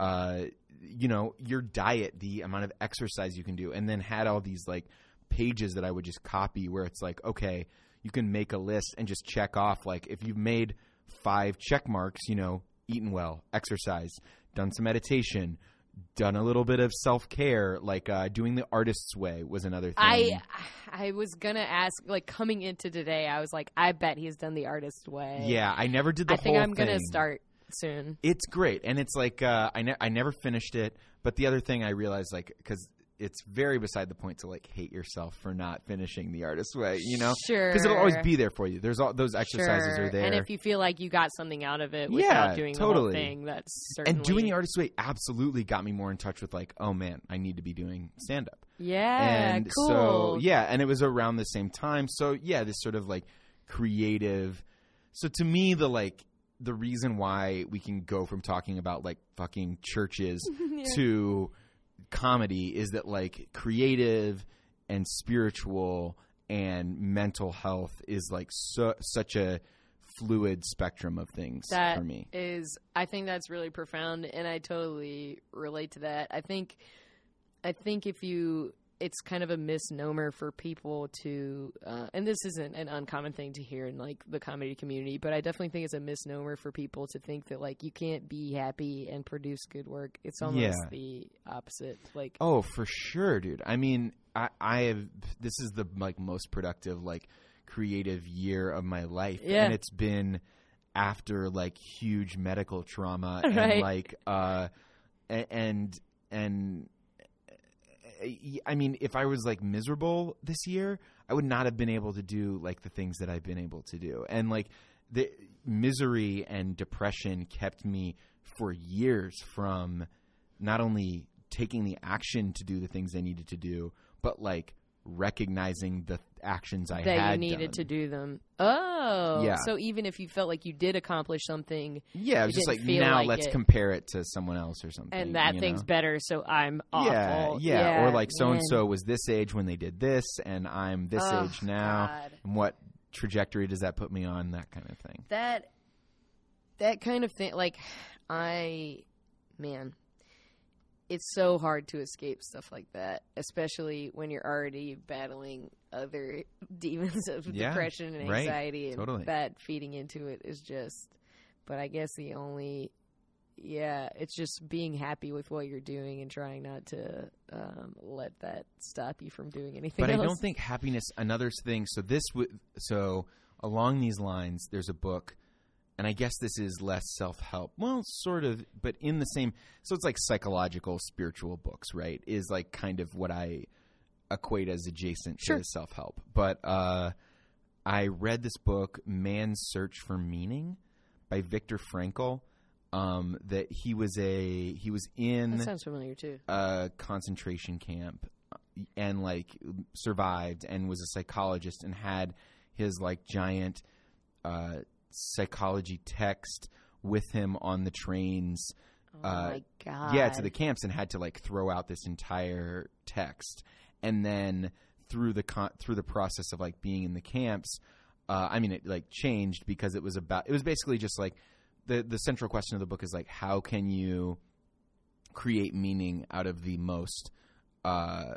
uh you know your diet the amount of exercise you can do. And then had all these like pages that i would just copy where it's like okay you can make a list and just check off like if you've made five check marks you know eaten well exercise done some meditation done a little bit of self-care like uh doing the artist's way was another thing I I was gonna ask like coming into today. I was like, I bet he's done the artist's way. yeah i never did the I think I'm gonna start soon. It's great, and it's like uh, I ne- I never finished it. But the other thing I realized, like, because it's very beside the point to like hate yourself for not finishing the artist's way, you know, Sure. because it'll always be there for you. There's all those exercises Sure. are there, And if you feel like you got something out of it without Yeah, doing the totally. whole thing, that's certainly and doing the artist's way absolutely got me more in touch with like, oh man, I need to be doing stand up. Yeah, and cool. so yeah, and it was around the same time. So yeah, this sort of like creative. So to me, the like the reason why we can go from talking about like fucking churches *laughs* to comedy is that like creative and spiritual and mental health is like so, such a fluid spectrum of things That for me. is I think that's really profound and I totally relate to that. I think I think if you it's kind of a misnomer for people to uh, and this isn't an uncommon thing to hear in like the comedy community, but I definitely think it's a misnomer for people to think that like you can't be happy and produce good work. It's almost Yeah. the opposite. Like Oh, for sure, dude. I mean, I, I have this is the like most productive like creative year of my life, Yeah. and it's been after like huge medical trauma *laughs* Right. and like uh and and uh, I mean, if I was like miserable this year, I would not have been able to do like the things that I've been able to do. And like the misery and depression kept me for years from not only taking the action to do the things I needed to do, but like recognizing the actions I that had you needed done. to do them. Oh, Yeah. So even if you felt like you did accomplish something, Yeah, it was just like now like let's it. compare it to someone else or something. and that thing's know? better, so I'm awful. Yeah, yeah, or like so and so was this age when they did this, and I'm this Oh, age now. God. And what trajectory does that put me on? That kind of thing. that that kind of thing like i man it's so hard to escape stuff like that especially when you're already battling other *laughs* demons of Yeah, depression and right, anxiety and totally. that feeding into it is just but i guess the only yeah it's just being happy with what you're doing and trying not to um, let that stop you from doing anything But I don't think happiness. Another thing. So this would. So along these lines, there's a book, and I guess this is less self help. Well, sort of, but in the same. So it's like psychological, spiritual books, right? Is like kind of what I equate as adjacent Sure. to self help. But uh, I read this book, Man's Search for Meaning, by Viktor Frankl. Um, that he was a he was in that sounds familiar too a concentration camp and like survived and was a psychologist and had his like giant uh, psychology text with him on the trains oh uh, my god yeah to the camps and had to like throw out this entire text. And then through the con- through the process of like being in the camps uh, i mean it like changed because it was about it was basically just like the the central question of the book is like how can you create meaning out of the most uh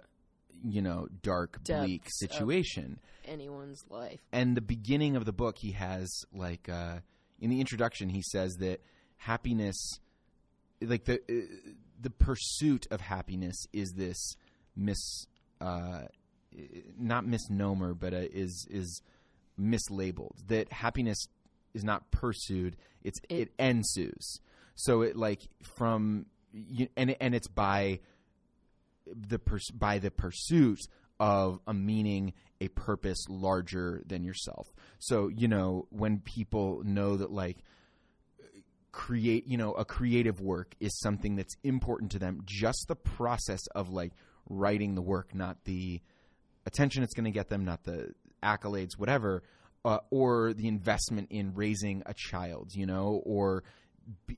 you know dark bleak Depths situation. anyone's life. And the beginning of the book he has like uh in the introduction he says that happiness like the uh, the pursuit of happiness is this mis uh not misnomer but uh, is is mislabeled. That happiness is not pursued it's it, It- ensues. So it like from you, and and it's by the pers- by the pursuit of a meaning a purpose larger than yourself. So you know when people know that like create you know a creative work is something that's important to them just the process of like writing the work not the attention it's going to get them not the accolades whatever uh, or the investment in raising a child you know or be,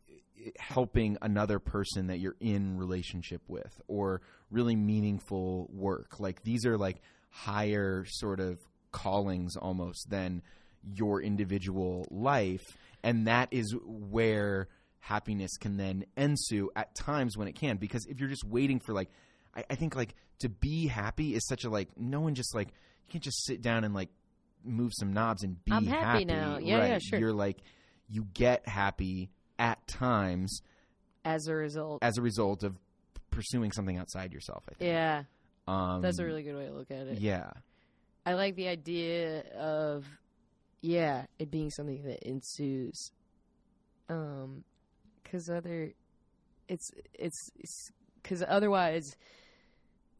helping another person that you're in relationship with or really meaningful work. Like these are like higher sort of callings almost than your individual life and that is where happiness can then ensue at times when it can. Because if you're just waiting for like I, I think like to be happy is such a like no one just like you can't just sit down and like move some knobs and be I'm happy now. Yeah, right. yeah, sure. you're like you get happy at times as a result. as a result of pursuing something outside yourself i think. Yeah. Um that's a really good way to look at it. Yeah. I like the idea of yeah, it being something that ensues. Um cuz other it's it's cuz otherwise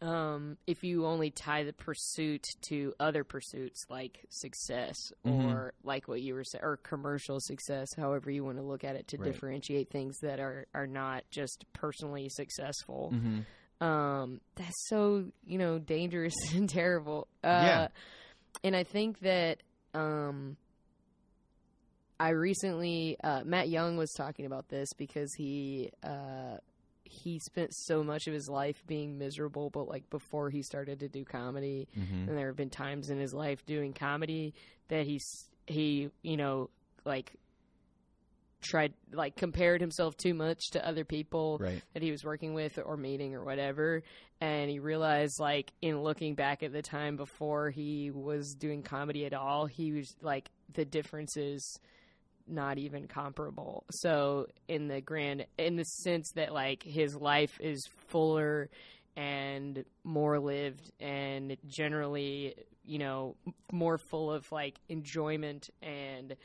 um if you only tie the pursuit to other pursuits like success Mhm. or like what you were saying or commercial success however you want to look at it to Right. differentiate things that are are not just personally successful hmm um that's so you know dangerous *laughs* and terrible uh Yeah. and i think that um i recently uh matt young was talking about this because he uh he spent so much of his life being miserable but like before he started to do comedy hmm and there have been times in his life doing comedy that he's he you know like tried like compared himself too much to other people right. that he was working with or meeting or whatever and he realized like in looking back at the time before he was doing comedy at all he was like the difference is not even comparable so in the grand in the sense that like his life is fuller and more lived and generally you know more full of like enjoyment and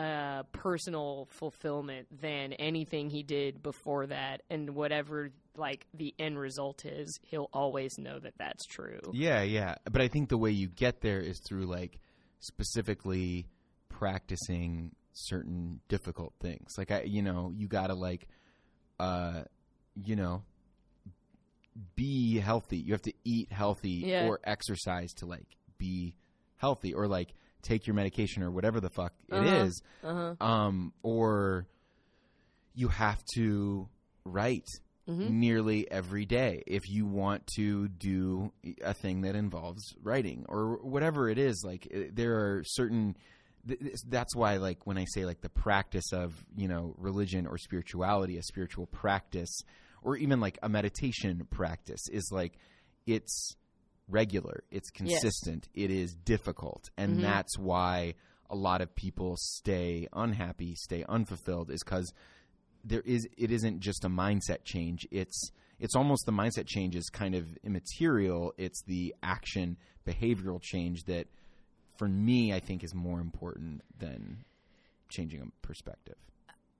uh, personal fulfillment than anything he did before that, and whatever like the end result is, he'll always know that that's true. Yeah, yeah. But I think the way you get there is through like specifically practicing certain difficult things. Like I you know, you got to like uh you know be healthy. You have to eat healthy Yeah. or exercise to like be healthy or like take your medication or whatever the fuck it Uh-huh. is Uh-huh. um or you have to write Mm-hmm. nearly every day if you want to do a thing that involves writing or whatever it is like eh, there are certain th- th- that's why like when i say like the practice of you know religion or spirituality a spiritual practice or even like a meditation practice is like it's regular it's consistent it is difficult. And Mhm. that's why a lot of people stay unhappy stay unfulfilled is because there is it isn't just a mindset change. It's it's almost the mindset change is kind of immaterial. It's the action behavioral change that for me i think is more important than changing a perspective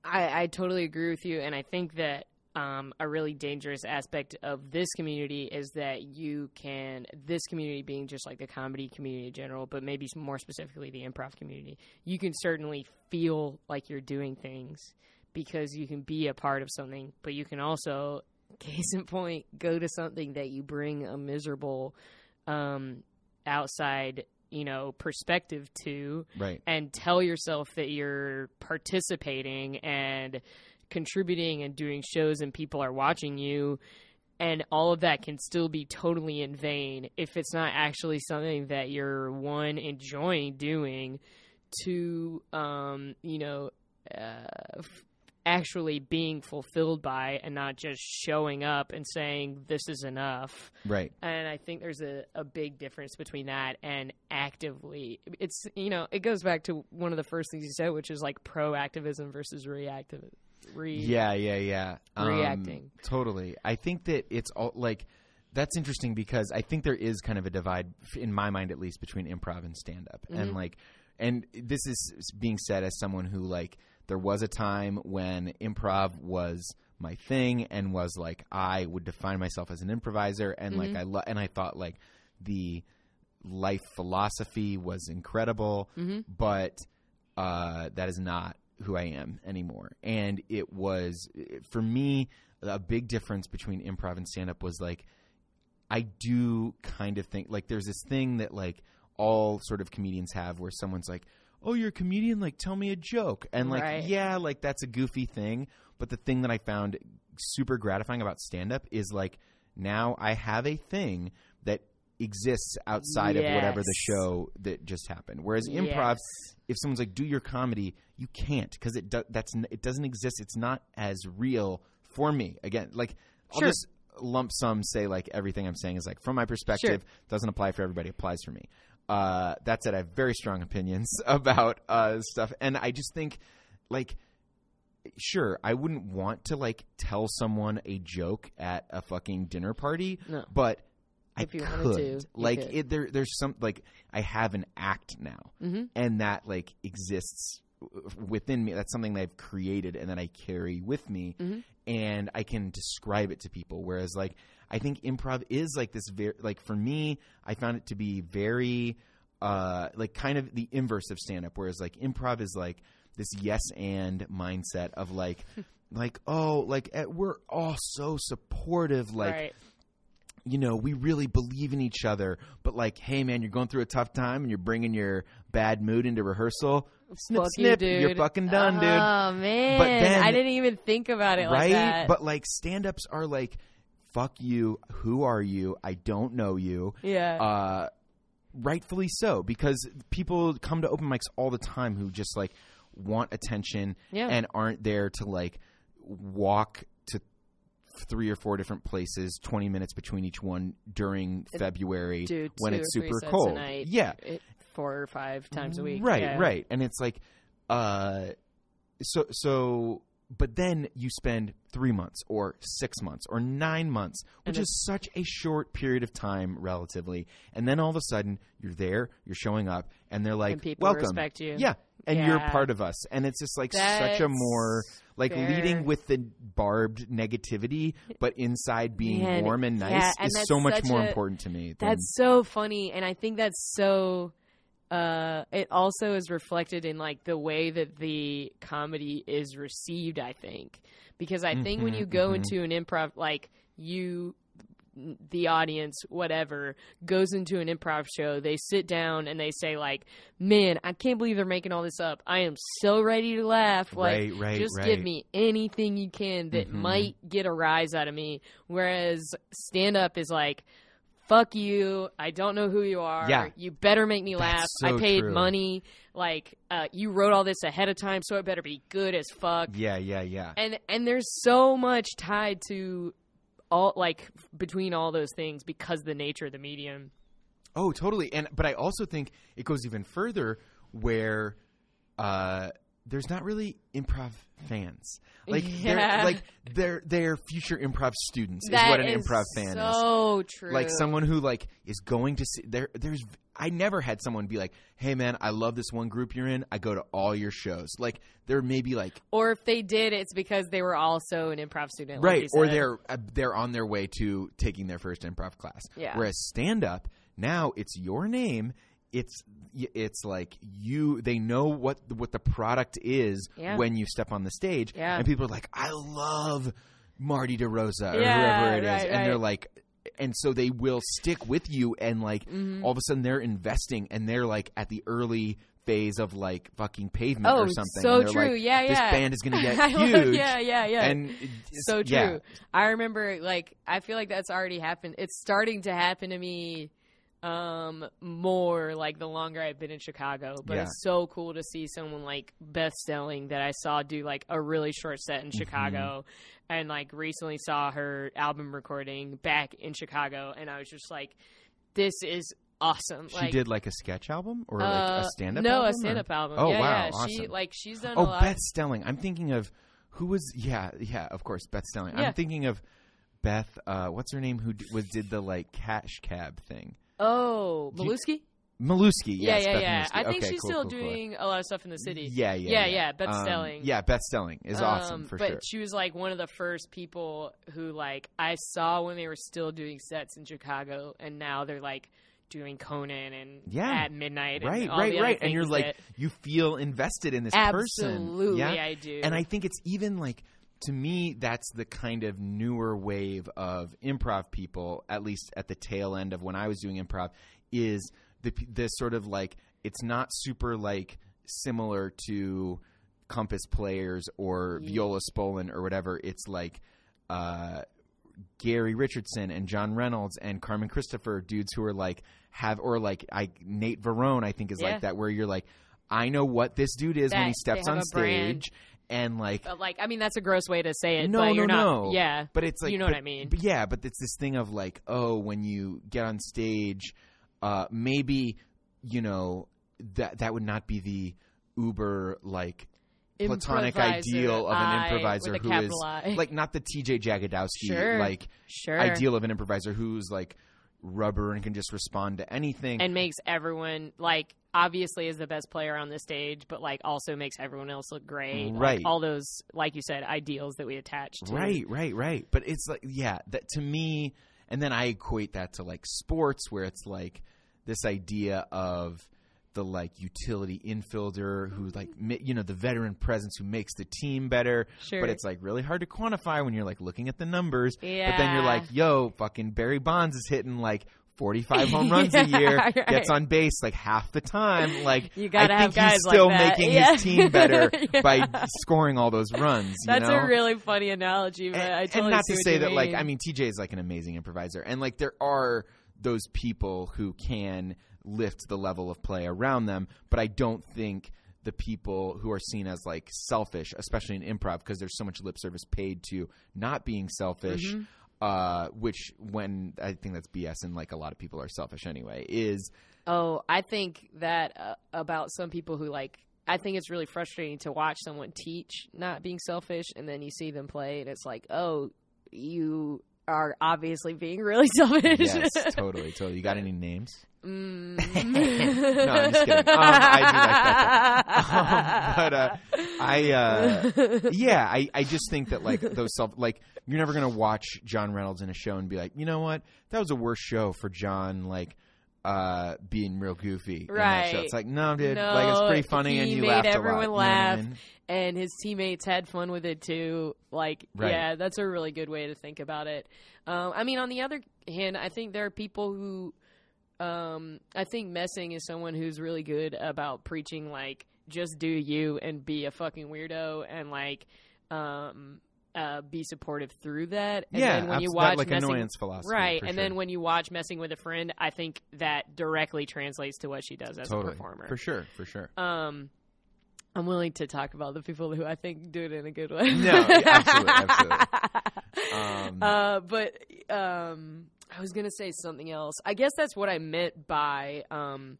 I, I totally agree with you, and I think that um, a really dangerous aspect of this community is that you can this community being just like the comedy community in general, but maybe more specifically the improv community. You can certainly feel like you're doing things because you can be a part of something, but you can also, *laughs* case in point, go to something that you bring a miserable um, outside, you know, perspective to right. and tell yourself that you're participating and contributing and doing shows and people are watching you and all of that can still be totally in vain if it's not actually something that you're one enjoying doing to um you know uh, actually being fulfilled by and not just showing up and saying this is enough right and I think there's a, a big difference between that and actively. It's you know it goes back to one of the first things you said, which is like proactivism versus reactive. Re- yeah yeah yeah Um, Reacting. totally i think that it's all like that's interesting because i think there is kind of a divide in my mind at least between improv and stand up and Mhm. like and this is being said as someone who like there was a time when improv was my thing and was like I would define myself as an improviser and like Mhm. I lo- and I thought like the life philosophy was incredible Mhm. but uh, that is not who I am anymore. And it was for me a big difference between improv and stand up was like I do kind of think like there's this thing that like all sort of comedians have where someone's like, "Oh, you're a comedian, like tell me a joke." And like, Right. yeah, like that's a goofy thing, but the thing that I found super gratifying about stand up is like now I have a thing that exists outside of whatever the Yes. show that just happened. Whereas improv Yes. if someone's like do your comedy you can't because it do, that's n- it doesn't exist it's not as real for me again like i'll Sure. just lump sum say like everything i'm saying is like from my perspective doesn't apply for everybody applies for me uh, that said i have very strong opinions *laughs* about uh, stuff and i just think like sure i wouldn't want to like tell someone a joke at a fucking dinner party No. but I If you wanted could to, you like could. it. There, there's some like I have an act now, Mhm. and that like exists within me. That's something that I've created and that I carry with me, Mhm. and I can describe it to people. Whereas like I think improv is like this very like for me, I found it to be very uh like kind of the inverse of stand up. Whereas like improv is like this yes and mindset of like *laughs* like oh like eh, we're all so supportive like right. you know, we really believe in each other. But like, hey, man, you're going through a tough time and you're bringing your bad mood into rehearsal. Snip, Fuck snip, you, you're fucking done, dude. Oh man, then- I didn't even think about it like right? that. But like, stand-ups are like, fuck you. Who are you? I don't know you. yeah, Uh, rightfully so, because people come to open mics all the time who just like want attention Yeah. and aren't there to like walk to three or four different places, twenty minutes between each one during February do when it's super cold. Yeah, it- four or five times a week. Right, Yeah. right. And it's like, uh, so so. But then you spend three months or six months or nine months, which is such a short period of time relatively. And then all of a sudden you're there, you're showing up, and they're like, And people "Welcome, respect you. yeah." And you're part of us, and it's just like such a more like fair. leading with the barbed negativity, but inside being Man, warm and yeah, nice and is so much more a- important to me. That's so funny, and I think that's so. Uh, it also is reflected in like the way that the comedy is received. I think because I think when Mhm, you go mhm. into an improv, like you, the audience, whatever, goes into an improv show. They sit down and they say like, "Man, I can't believe they're making all this up. I am so ready to laugh. Like, Right, right, just right. give me anything you can that Mhm. might get a rise out of me." Whereas stand up is like. Fuck you! I don't know who you are. Yeah. You better make me laugh. That's I paid true. money. Like, uh, you wrote all this ahead of time, so it better be good as fuck Yeah, yeah, yeah. and and there's so much tied to all like between all those things because of the nature of the medium Oh, totally. And but I also think it goes even further where uh there's not really improv fans. Like *laughs* Yeah. they're like they're they're future improv students is what an is improv fan is. so true Like someone who like is going to see there there's I never had someone be like, "Hey man, I love this one group you're in. I go to all your shows." Like there may be like or if they did it's because they were also an improv student right you or they're uh, they're on their way to taking their first improv class Yeah. whereas stand up now it's your name it's it's like you they know what what the product is Yeah. when you step on the stage. Yeah. and people are like i love marty derosa or Yeah, whoever it is. Right, and they're like and so they will stick with you and like Mhm. all of a sudden they're investing and they're like at the early phase of like fucking pavement oh or something so true. like, yeah this yeah. band is gonna get *laughs* huge. *laughs* Yeah yeah yeah. And so true. Yeah. i remember like i feel like that's already happened. It's starting to happen to me um more like the longer i've been in chicago but Yeah. it's so cool to see someone like Beth Stelling that i saw do like a really short set Mm-hmm. in chicago and like recently saw her album recording back in chicago and i was just like this is awesome She like did like a sketch album or like uh, a stand up no album? a stand up album Oh, yeah wow, yeah she awesome. like she's done Oh, a lot Beth Stelling. I'm thinking of who was yeah, yeah, of course, Beth Stelling. I'm thinking of Beth uh what's her name who d- was did the like cash cab thing. Oh Do you- Melewski Melewski, Yeah, yeah, Beth yeah. Melewski. I think Okay, she's cool, still cool, cool. doing a lot of stuff in the city. Yeah, yeah, Yeah, yeah. yeah, Beth Um, Stelling. Yeah, Beth Stelling is awesome Um, for but sure. she was like one of the first people who like I saw when they were still doing sets in Chicago, and now they're like doing Conan and Yeah. at midnight. Right, right, right. And you're like that- you feel invested in this person. absolutely, Yeah. I do. And I think it's even like to me that's the kind of newer wave of improv people, at least at the tail end of when I was doing improv, is the the sort of like it's not super like similar to compass players or Ye- viola spolin or whatever. It's like uh Gary Richardson and John Reynolds and Carmen Christopher, dudes who are like have or like I Nate Verone, I think is Yeah. like that, where you're like, I know what this dude is when he steps on stage, brand. And like, But, like I mean that's a gross way to say it. no, but no, not, no, Yeah, but it's like you know but- what I mean. But yeah, but it's this thing of like, oh, when you get on stage, uh, maybe you know that that would not be the uber like platonic ideal of an improviser who is I. like not the T.J. Jagodowski Sure. like sure ideal of an improviser who's like rubber and can just respond to anything. and makes everyone like obviously is the best player on the stage, but like also makes everyone else look great. Like, Right. all those, like you said, ideals that we attach to. Right, right, right. But it's like, yeah, that to me, and then I equate that to like sports, where it's like this idea of the like utility infielder who like mi- you know the veteran presence who makes the team better. Sure. But it's like really hard to quantify when you're like looking at the numbers. Yeah. But then you're like, yo, fucking Barry Bonds is hitting like. 45 *laughs* home runs a year, *laughs* right. gets on base like half the time. Like You gotta I have think guys he's still that. making Yeah. his team better *laughs* Yeah. by scoring all those runs. You That's know? a really funny analogy, but and, I and not to say that like. I mean TJ is like an amazing improviser and like there are those people who can lift the level of play around them but I don't think the people who are seen as like selfish especially in improv because there's so much lip service paid to not being selfish Mm-hmm. uh which when I think that's BS and like a lot of people are selfish anyway is Oh, I think that uh, about some people who like. I think it's really frustrating to watch someone teach not being selfish, and then you see them play, and it's like, oh, you are obviously being really *laughs* selfish. yes totally totally you got any names Mm. *laughs* no I'm just kidding um, I do like that um, but uh I uh *laughs* yeah, I, I just think that like those self like you're never gonna watch John Reynolds in a show and be like, you know what, that was a worse show for John. Like, uh, being real goofy. in that show. Right. It's like, no, dude. like it's No, pretty funny, and he you laughed everyone a lot. you know I laugh. mean? and his teammates had fun with it too. Like, Right. yeah, that's a really good way to think about it. Um, I mean, on the other hand, I think there are people who, um, I think Messing is someone who's really good about preaching like just do you and be a fucking weirdo and like, um, uh, be supportive through that. And yeah, then when you abs- that, watch like Messing, annoyance philosophy, right, and sure. then when you watch Messing with a Friend, I think that directly translates to what she does as totally a performer. for sure, for sure. Um, I'm willing to talk about the people who I think do it in a good way. No, yeah, absolutely, absolutely. *laughs* Um, uh, but um, I was gonna say something else. I guess that's what I meant by um,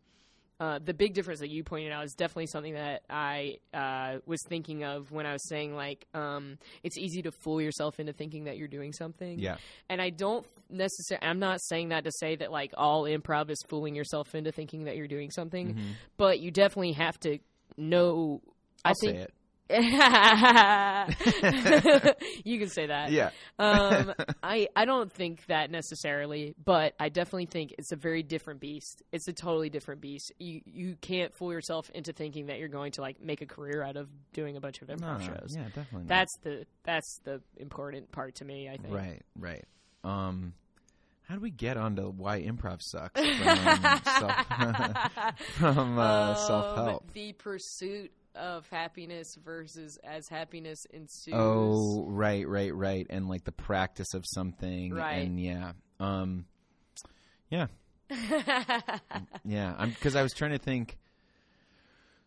uh, the big difference that you pointed out is definitely something that I uh, was thinking of when I was saying like um, it's easy to fool yourself into thinking that you're doing something. yeah, And I don't necessarily. I'm not saying that to say that like all improv is fooling yourself into thinking that you're doing something, Mhm. but you definitely have to know. I'll I think say it. *laughs* you can say that. Yeah, Um, *laughs* I I don't think that necessarily, but I definitely think it's a very different beast. It's a totally different beast. You you can't fool yourself into thinking that you're going to like make a career out of doing a bunch of improv No, shows. yeah, definitely. not. That's the that's the important part to me. I think. Right, right. Um, how do we get onto why improv sucks *laughs* from self, from uh, Um, self help? The pursuit of happiness versus as happiness ensues. Oh, right, right, right, and like the practice of something, Right. and yeah, um, yeah, *laughs* yeah. I'm because I was trying to think.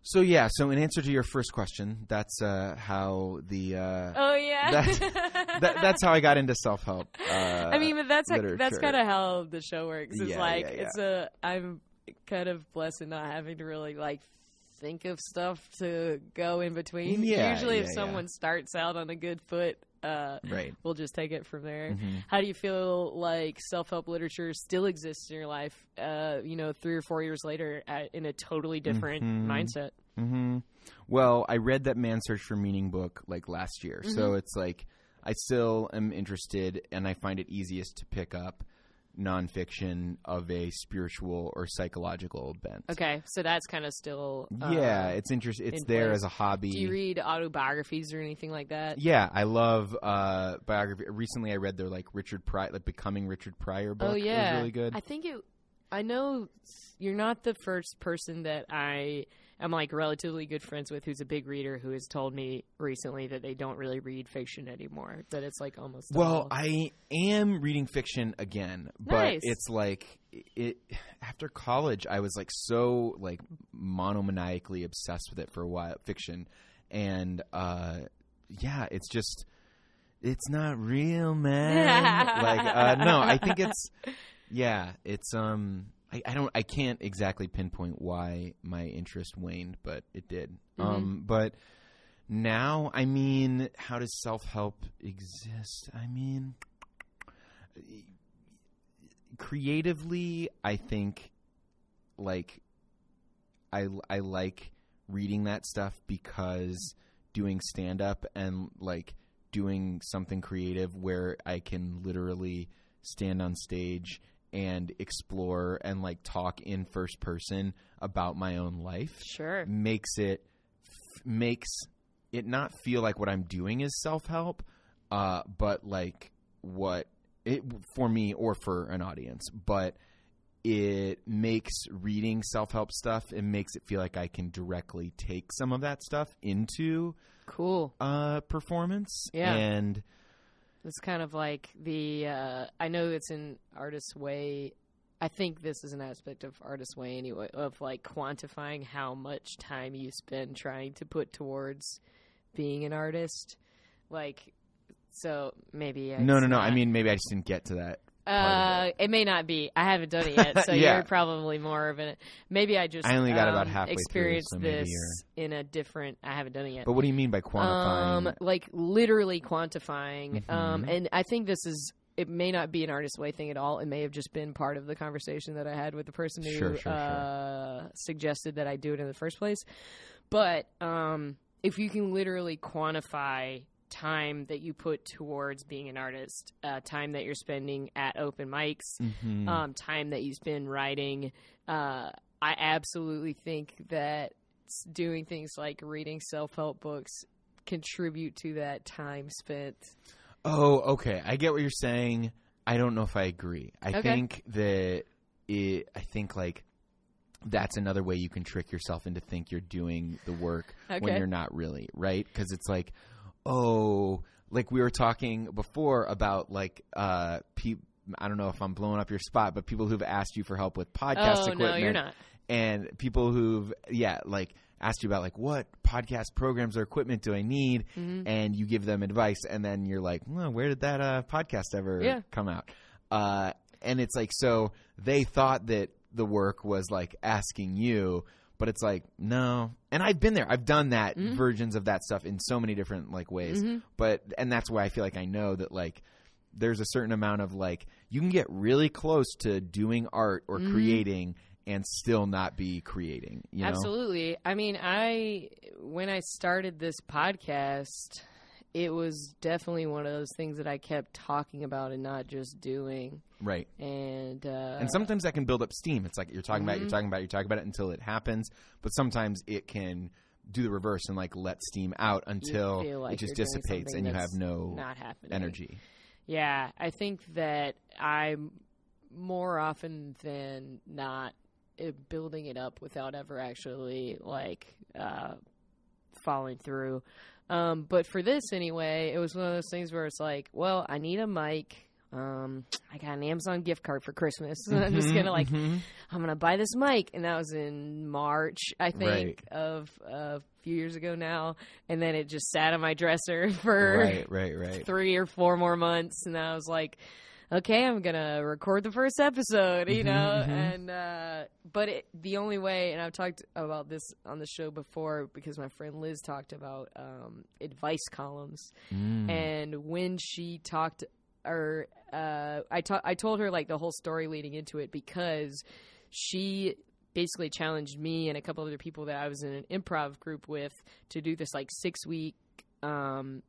So yeah, so in answer to your first question, that's uh, how the uh, oh yeah. That's- that, that's how I got into self help. *laughs* Uh, I mean, but that's like, that's kind of how the show works. It's Yeah, like yeah, yeah. it's a I'm kind of blessed in not having to really like think of stuff to go in between. Yeah, Usually, if yeah, yeah. someone starts out on a good foot, uh, right. we'll just take it from there. Mhm. How do you feel like self help literature still exists in your life? Uh, you know, three or four years later, at, in a totally different Mhm. mindset. hmm Well, I read that Man Search for Meaning book like last year, Mm-hmm. so it's like I still am interested, and I find it easiest to pick up nonfiction of a spiritual or psychological bent. Okay, so that's kind of still uh, yeah, it's interesting. It's in there place. as a hobby. Do you read autobiographies or anything like that? yeah, I love uh, biography. Recently, I read their like Richard Pryor, like Becoming Richard Pryor book. Oh yeah, It was really good. I think it. I know you're not the first person that I am like relatively good friends with who's a big reader who has told me recently that they don't really read fiction anymore. That it's like almost Well, all- I am reading fiction again, but Nice. it's like it after college I was like so like monomaniacally obsessed with it for a while fiction and uh yeah, it's just it's not real, man. *laughs* like uh no, I think it's yeah, it's um I, I don't I can't exactly pinpoint why my interest waned, but it did. Mhm. Um but now i mean how does self-help exist i mean creatively i think like i i like reading that stuff because doing stand up and like doing something creative where i can literally stand on stage and explore and like talk in first person about my own life sure. makes it f- makes it not feel like what I'm doing is self help, uh, but like what it for me or for an audience, but it makes reading self help stuff. It makes it feel like I can directly take some of that stuff into Cool. uh, performance. Yeah. and It's kind of like the. Uh, I know it's an Artist's Way. I think this is an aspect of Artist's Way anyway, of like quantifying how much time you spend trying to put towards being an artist. Like, so maybe. It's no, no, no. not- I mean, maybe I just didn't get to that. Uh, it may not be. I haven't done it yet, so *laughs* Yeah. you're probably more of an. Maybe I just. I only got about um, halfway through, Experienced so this in a different. I haven't done it yet. But what do you mean by quantifying? Um, like literally quantifying. Um, Mhm. and I think this is. It may not be an artist way thing at all. It may have just been part of the conversation that I had with the person who Sure, sure, sure. uh, suggested that I do it in the first place. But um, if you can literally quantify time that you put towards being an artist, uh, time that you're spending at open mics, Mhm. um, time that you spend writing. Uh, I absolutely think that doing things like reading self help books contribute to that time spent. Oh, okay. I get what you're saying. I don't know if I agree. I Okay. think that it. I think like that's another way you can trick yourself into think you're doing the work when you're not really, right? Because it's like, oh, like we were talking before about like uh, pe- I don't know if I'm blowing up your spot, but people who've asked you for help with podcast oh equipment no, you're not. and people who've yeah like asked you about like what podcast programs or equipment do i need Mhm. and you give them advice and then you're like well, where did that uh, podcast ever Yeah. come out uh, and it's like so they thought that the work was like asking you but it's like no and i've been there i've done that Mhm. versions of that stuff in so many different like ways Mhm. but and that's why i feel like i know that like there's a certain amount of like you can get really close to doing art or Mhm. creating and still not be creating you know Absolutely. I mean, I when I started this podcast, it was definitely one of those things that I kept talking about and not just doing. right And uh, and sometimes that can build up steam it's like you're talking about you're Mhm. talking about you're talking about it until it happens but sometimes it can do the reverse and like let steam out until like it just dissipates and you have no not happening. energy Yeah, I think that I'm more often than not uh, building it up without ever actually like uh, following through. Um, but for this anyway, it was one of those things where it's like, well, I need a mic. Um, I got an Amazon gift card for Christmas. *laughs* I'm just gonna like, Mhm. I'm gonna buy this mic, and that was in March, I think, Right. of a few years ago now. And then it just sat on my dresser *laughs* for right right right three or four more months, and I was like, okay, I'm gonna record the first episode, you Mhm, know. mhm. And uh, but it, the only way, and I've talked about this on the show before because my friend Liz talked about um, advice columns, Mm. and when she talked or uh, I ta- I told her like the whole story leading into it because she basically challenged me and a couple other people that I was in an improv group with to do this like six week. Um,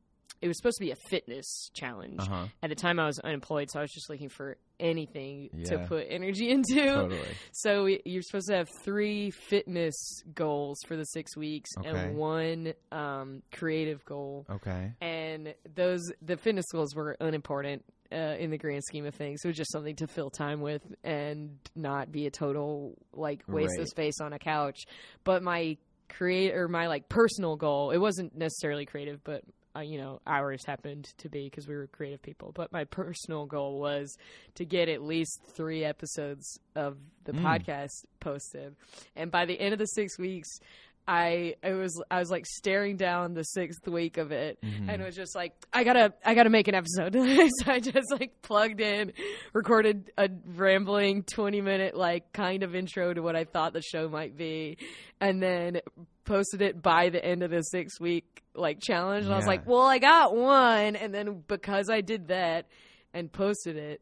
it was supposed to be a fitness challenge. uh-huh At the time, I was unemployed, so I was just looking for anything to put energy *laughs* into. totally So we- you're supposed to have three fitness goals for the six weeks Okay. and one um, creative goal okay and those the fitness goals were unimportant uh, in the grand scheme of things. It was just something to fill time with and not be a total like waste of space on a couch. But my create or my like personal goal, it wasn't necessarily creative, but uh, you know ours happened to be because we were creative people. But my *laughs* personal goal was to get at least three episodes of the Mm. podcast posted, and by the end of the six weeks. I it was I was like staring down the sixth week of it, Mhm. and it was just like I gotta I gotta make an episode. *laughs* so I just like plugged in, recorded a rambling twenty minute like kind of intro to what I thought the show might be, and then posted it by the end of the six week like challenge. And I was Yeah. like, well, I got one, and then because I did that and posted it.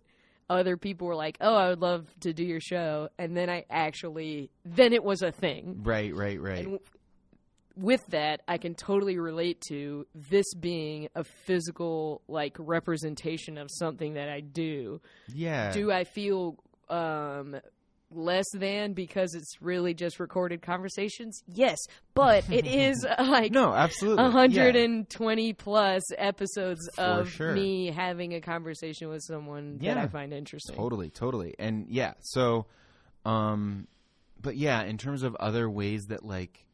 Other people were like, "Oh, I would love to do your show," and then I actually, then it was a thing. right right right And with that, I can totally relate to this being a physical like representation of something that I do. yeah Do I feel um less than because it's really just recorded conversations? Yes, but it is *laughs* uh, like no absolutely a Yeah. hundred and twenty plus episodes For of sure. me having a conversation with someone that I find interesting. Totally, totally. And yeah, so um but yeah, in terms of other ways that like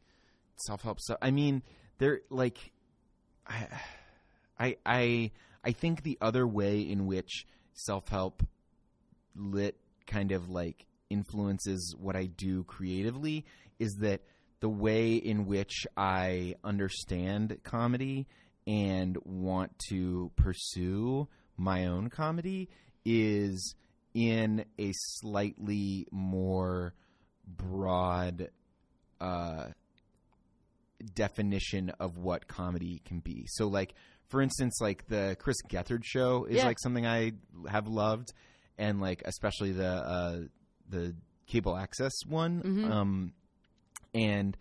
self-help stuff, I mean, there like I I I I think the other way in which self-help lit kind of like influences what I do creatively is that the way in which I understand comedy and want to pursue my own comedy is in a slightly more broad uh, definition of what comedy can be. So, like for instance, like the Chris Gethard show is Yeah. like something I have loved, and like especially the uh, the cable access one. Mhm. Um, and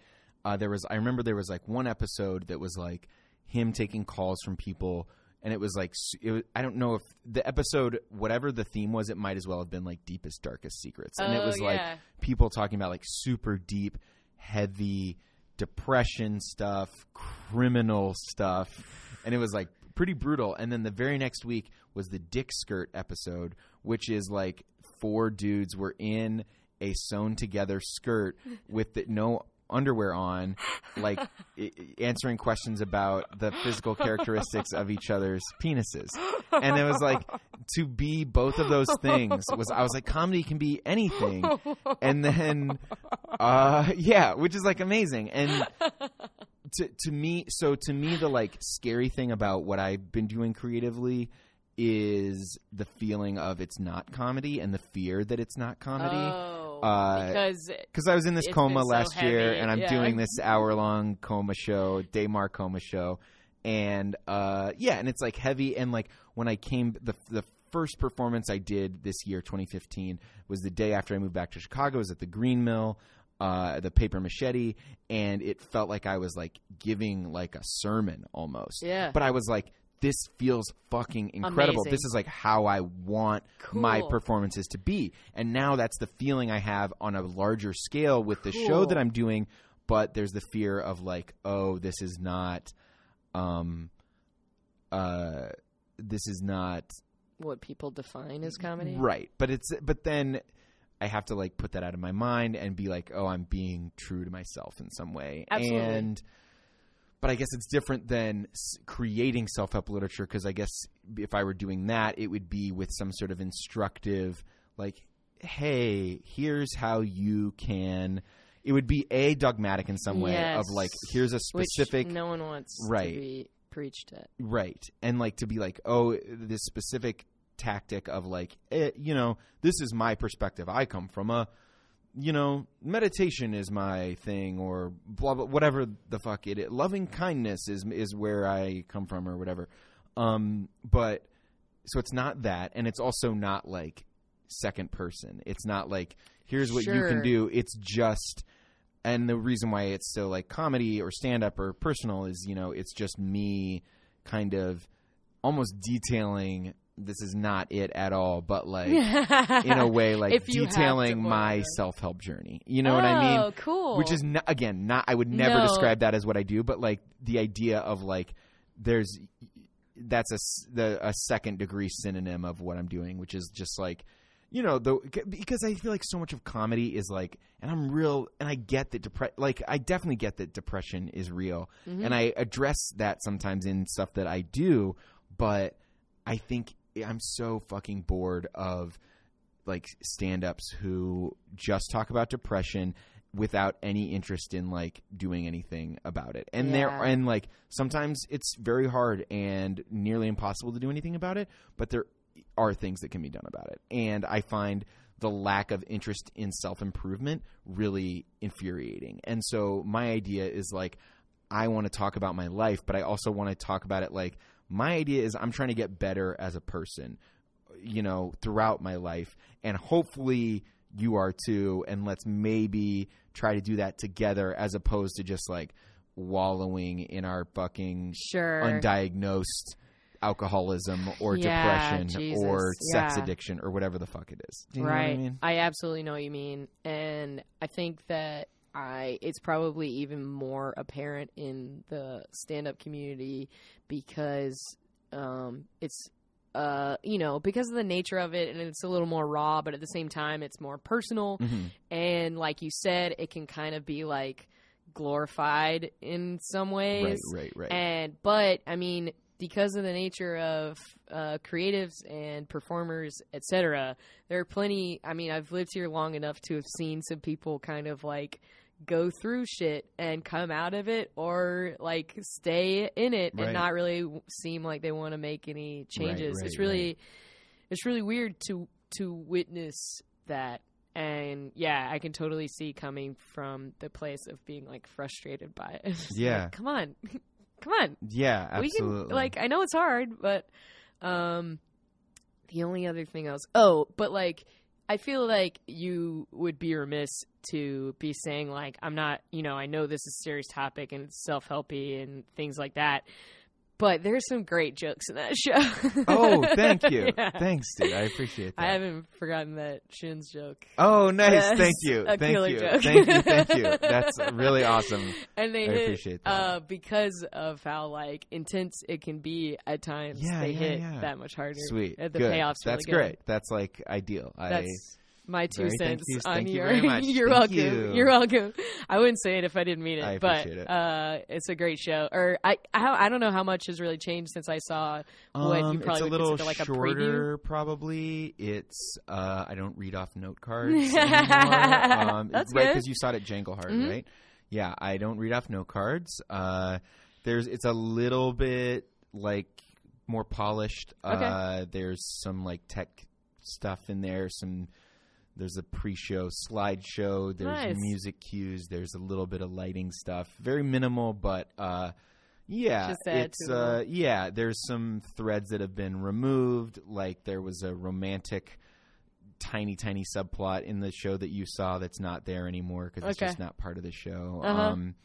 uh, there was I remember there was like one episode that was like him taking calls from people and it was like it was, I don't know if the episode whatever the theme was it might as well have been like deepest darkest secrets and it Oh, was like people talking about like super deep heavy depression stuff criminal stuff and it was like pretty brutal and then the very next week was the dick skirt episode which is like four dudes were in a sewn together skirt with the, no underwear on like *laughs* i- answering questions about the physical characteristics of each other's penises. And it was like to be both of those things was i was like comedy can be anything. And then uh yeah which is like amazing. And to to me so to me the like scary thing about what I've been doing creatively is the feeling of it's not comedy and the fear that it's not comedy Oh, Uh, because because I was in this coma so last year and I'm yeah. doing this hour long coma show Dave Maher coma show and uh yeah and it's like heavy and like when I came the the first performance I did this year 2015 was the day after I moved back to Chicago it was at the Green Mill uh, the paper machete, and it felt like I was like giving like a sermon almost. Yeah. But I was like, this feels fucking incredible. Amazing. This is like how I want my performances to be. And now that's the feeling I have on a larger scale with the show that I'm doing. But there's the fear of like, oh, this is not, um, uh, this is not what people define as comedy. Right. But it's but then I have to like put that out of my mind and be like, "Oh, I'm being true to myself in some way." Absolutely. And but I guess it's different than creating self-help literature because I guess if I were doing that, it would be with some sort of instructive like, "Hey, here's how you can it would be a dogmatic in some way of like here's a Which specific no one wants Right. to be preached at. Right. And like to be like, oh, this specific tactic of like, eh, you know, this is my perspective. I come from a, you know, meditation is my thing or blah, blah, whatever the fuck it is. Loving kindness is, is where I come from or whatever. Um, but so it's not that. And it's also not like second person. It's not like, here's what you can do. It's just, and the reason why it's so like comedy or stand up or personal is you know it's just me kind of almost detailing this is not it at all but like *laughs* in a way like detailing my self-help journey you know what i mean Oh, cool. which is not, again not i would never No. describe that as what i do but like the idea of like there's that's a the a second degree synonym of what i'm doing which is just like you know the because i feel like so much of comedy is like and i'm real and i get that depre- like i definitely get that depression is real Mm-hmm. and i address that sometimes in stuff that i do but i think i'm so fucking bored of like stand-ups who just talk about depression without any interest in like doing anything about it. And there and like sometimes it's very hard and nearly impossible to do anything about it, but there are things that can be done about it. And I find the lack of interest in self-improvement really infuriating. And so my idea is like I want to talk about my life, but I also want to talk about it like my idea is I'm trying to get better as a person you know throughout my life and hopefully you are too and let's maybe try to do that together as opposed to just like wallowing in our fucking sure. undiagnosed alcoholism or Yeah, depression Jesus, or sex yeah. addiction or whatever the fuck it is. Do you know right. what I mean? absolutely know what you mean, and I think that I it's probably even more apparent in the stand-up community because um, it's uh, you know because of the nature of it, and it's a little more raw, but at the same time, it's more personal. Mhm. And like you said, it can kind of be like glorified in some ways. Right, right, right. And but I mean, because of the nature of uh, creatives and performers, etc., there are plenty. I mean, I've lived here long enough to have seen some people kind of like go through shit and come out of it, or like stay in it Right. and not really seem like they want to make any changes. right, it's really, right. it's really weird to to witness that. And yeah, I can totally see coming from the place of being like frustrated by it. *laughs* Just like, Yeah. come on, *laughs* come on. yeah, absolutely. We can like I know it's hard, but um the only other thing else oh, but like I feel like you would be remiss to be saying like I'm not, you know, I know this is a serious topic and self-helpy and things like that, but there's some great jokes in that *laughs* show. Oh, thank you. *laughs* Yeah. Thanks, dude. I appreciate that. I haven't forgotten that Shin's joke. Oh, *laughs* nice. Yes, Thank you. a Thank you. joke. Thank you. Thank you. That's really awesome. And they I hit appreciate that. uh, because of how like intense it can be at times. Yeah, they yeah, hit yeah. that much harder. Sweet. The Good. payoff's really That's good. great. That's like ideal. I That's my two Very cents you. on you your. much. *laughs* you're Thank welcome. you. are welcome. I wouldn't say it if I didn't mean it, I but it. uh, it's a great show. Or I, I, I don't know how much has really changed since I saw what um, you probably it's a would little consider like a shorter, probably. It's uh, I don't read off note cards. *laughs* Um, That's right because you saw it at Jangle Heart, Mhm. right? Yeah, I don't read off note cards. Uh, there's it's a little bit like more polished. Okay. Uh, there's some like tech stuff in there. Some there's a pre-show slideshow. There's Nice. music cues. There's a little bit of lighting stuff. Very minimal, but uh, yeah, it's uh, yeah. There's some threads that have been removed. Like there was a romantic, tiny, tiny subplot in the show that you saw that's not there anymore because it's just not part of the show. Uh-huh. Um,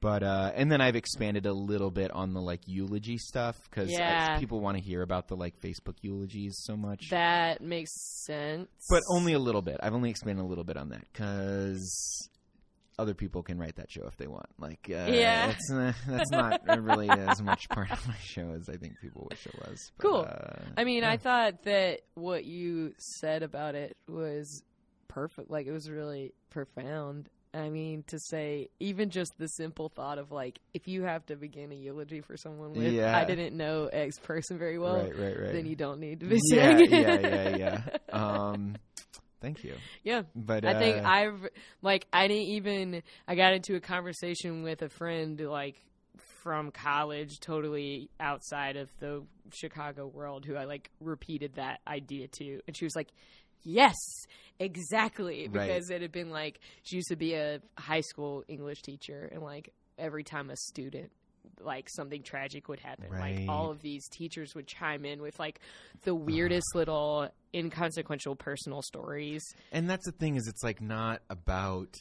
but uh, and then I've expanded a little bit on the like eulogy stuff because Yeah. people want to hear about the like Facebook eulogies so much. That makes sense. but only a little bit. I've only expanded a little bit on that because other people can write that show if they want. Like, uh, Yeah. uh, that's not *laughs* really as much part of my show as I think people wish it was. But, Cool. Uh, I mean, yeah. I thought that what you said about it was perfect. Like, it was really profound. I mean, to say even just the simple thought of like, if you have to begin a eulogy for someone with, Yeah. I didn't know X person very well, right, right, right. then you don't need to be yeah, saying. yeah, yeah, *laughs* yeah. Um, thank you. yeah. But I think uh, I've like I didn't even I got into a conversation with a friend like from college, totally outside of the Chicago world, who I like repeated that idea to, and she was like, "Yes, exactly," Right. because it had been like she used to be a high school English teacher, and like every time a student like something tragic would happen like all of these teachers would chime in with like the weirdest little inconsequential personal stories and that's the thing is it's like not about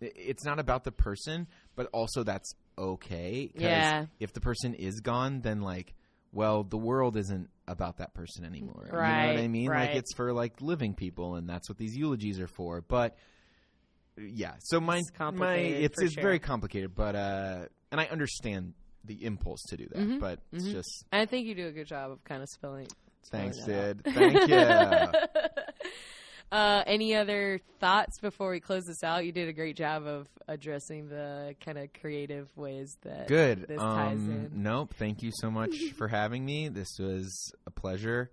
it's not about the person but also that's okay Yeah. if the person is gone then like well the world isn't about that person anymore you know what Right, i mean right. like it's for like living people and that's what these eulogies are for but yeah so mine It's my complicated, it's it's sure. very complicated but uh and i understand the impulse to do that Mhm, but it's mhm. just I think you do a good job of kind of spelling. spelling thanks dude thank you *laughs* uh, any other thoughts before we close this out? You did a great job of addressing the kind of creative ways that Good. this ties um, in. Nope. Thank you so much *laughs* for having me. This was a pleasure.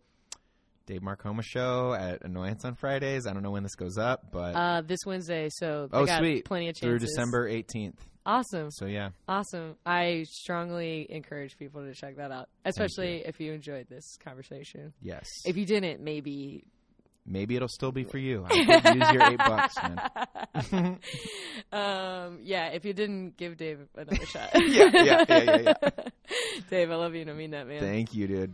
Dave Maher coma show at Annoyance on Fridays. I don't know when this goes up, but Uh, this Wednesday, so oh got sweet, plenty of chances through. December eighteenth. Awesome, So yeah, awesome. I strongly encourage people to check that out, especially if you enjoyed this conversation. yes. If you didn't, maybe Maybe it'll still be for you. I could *laughs* use your eight bucks, man. *laughs* um, yeah, if you didn't give Dave another shot. *laughs* Yeah, yeah, yeah, yeah, Dave, I love you and I mean that, man. Thank you, dude.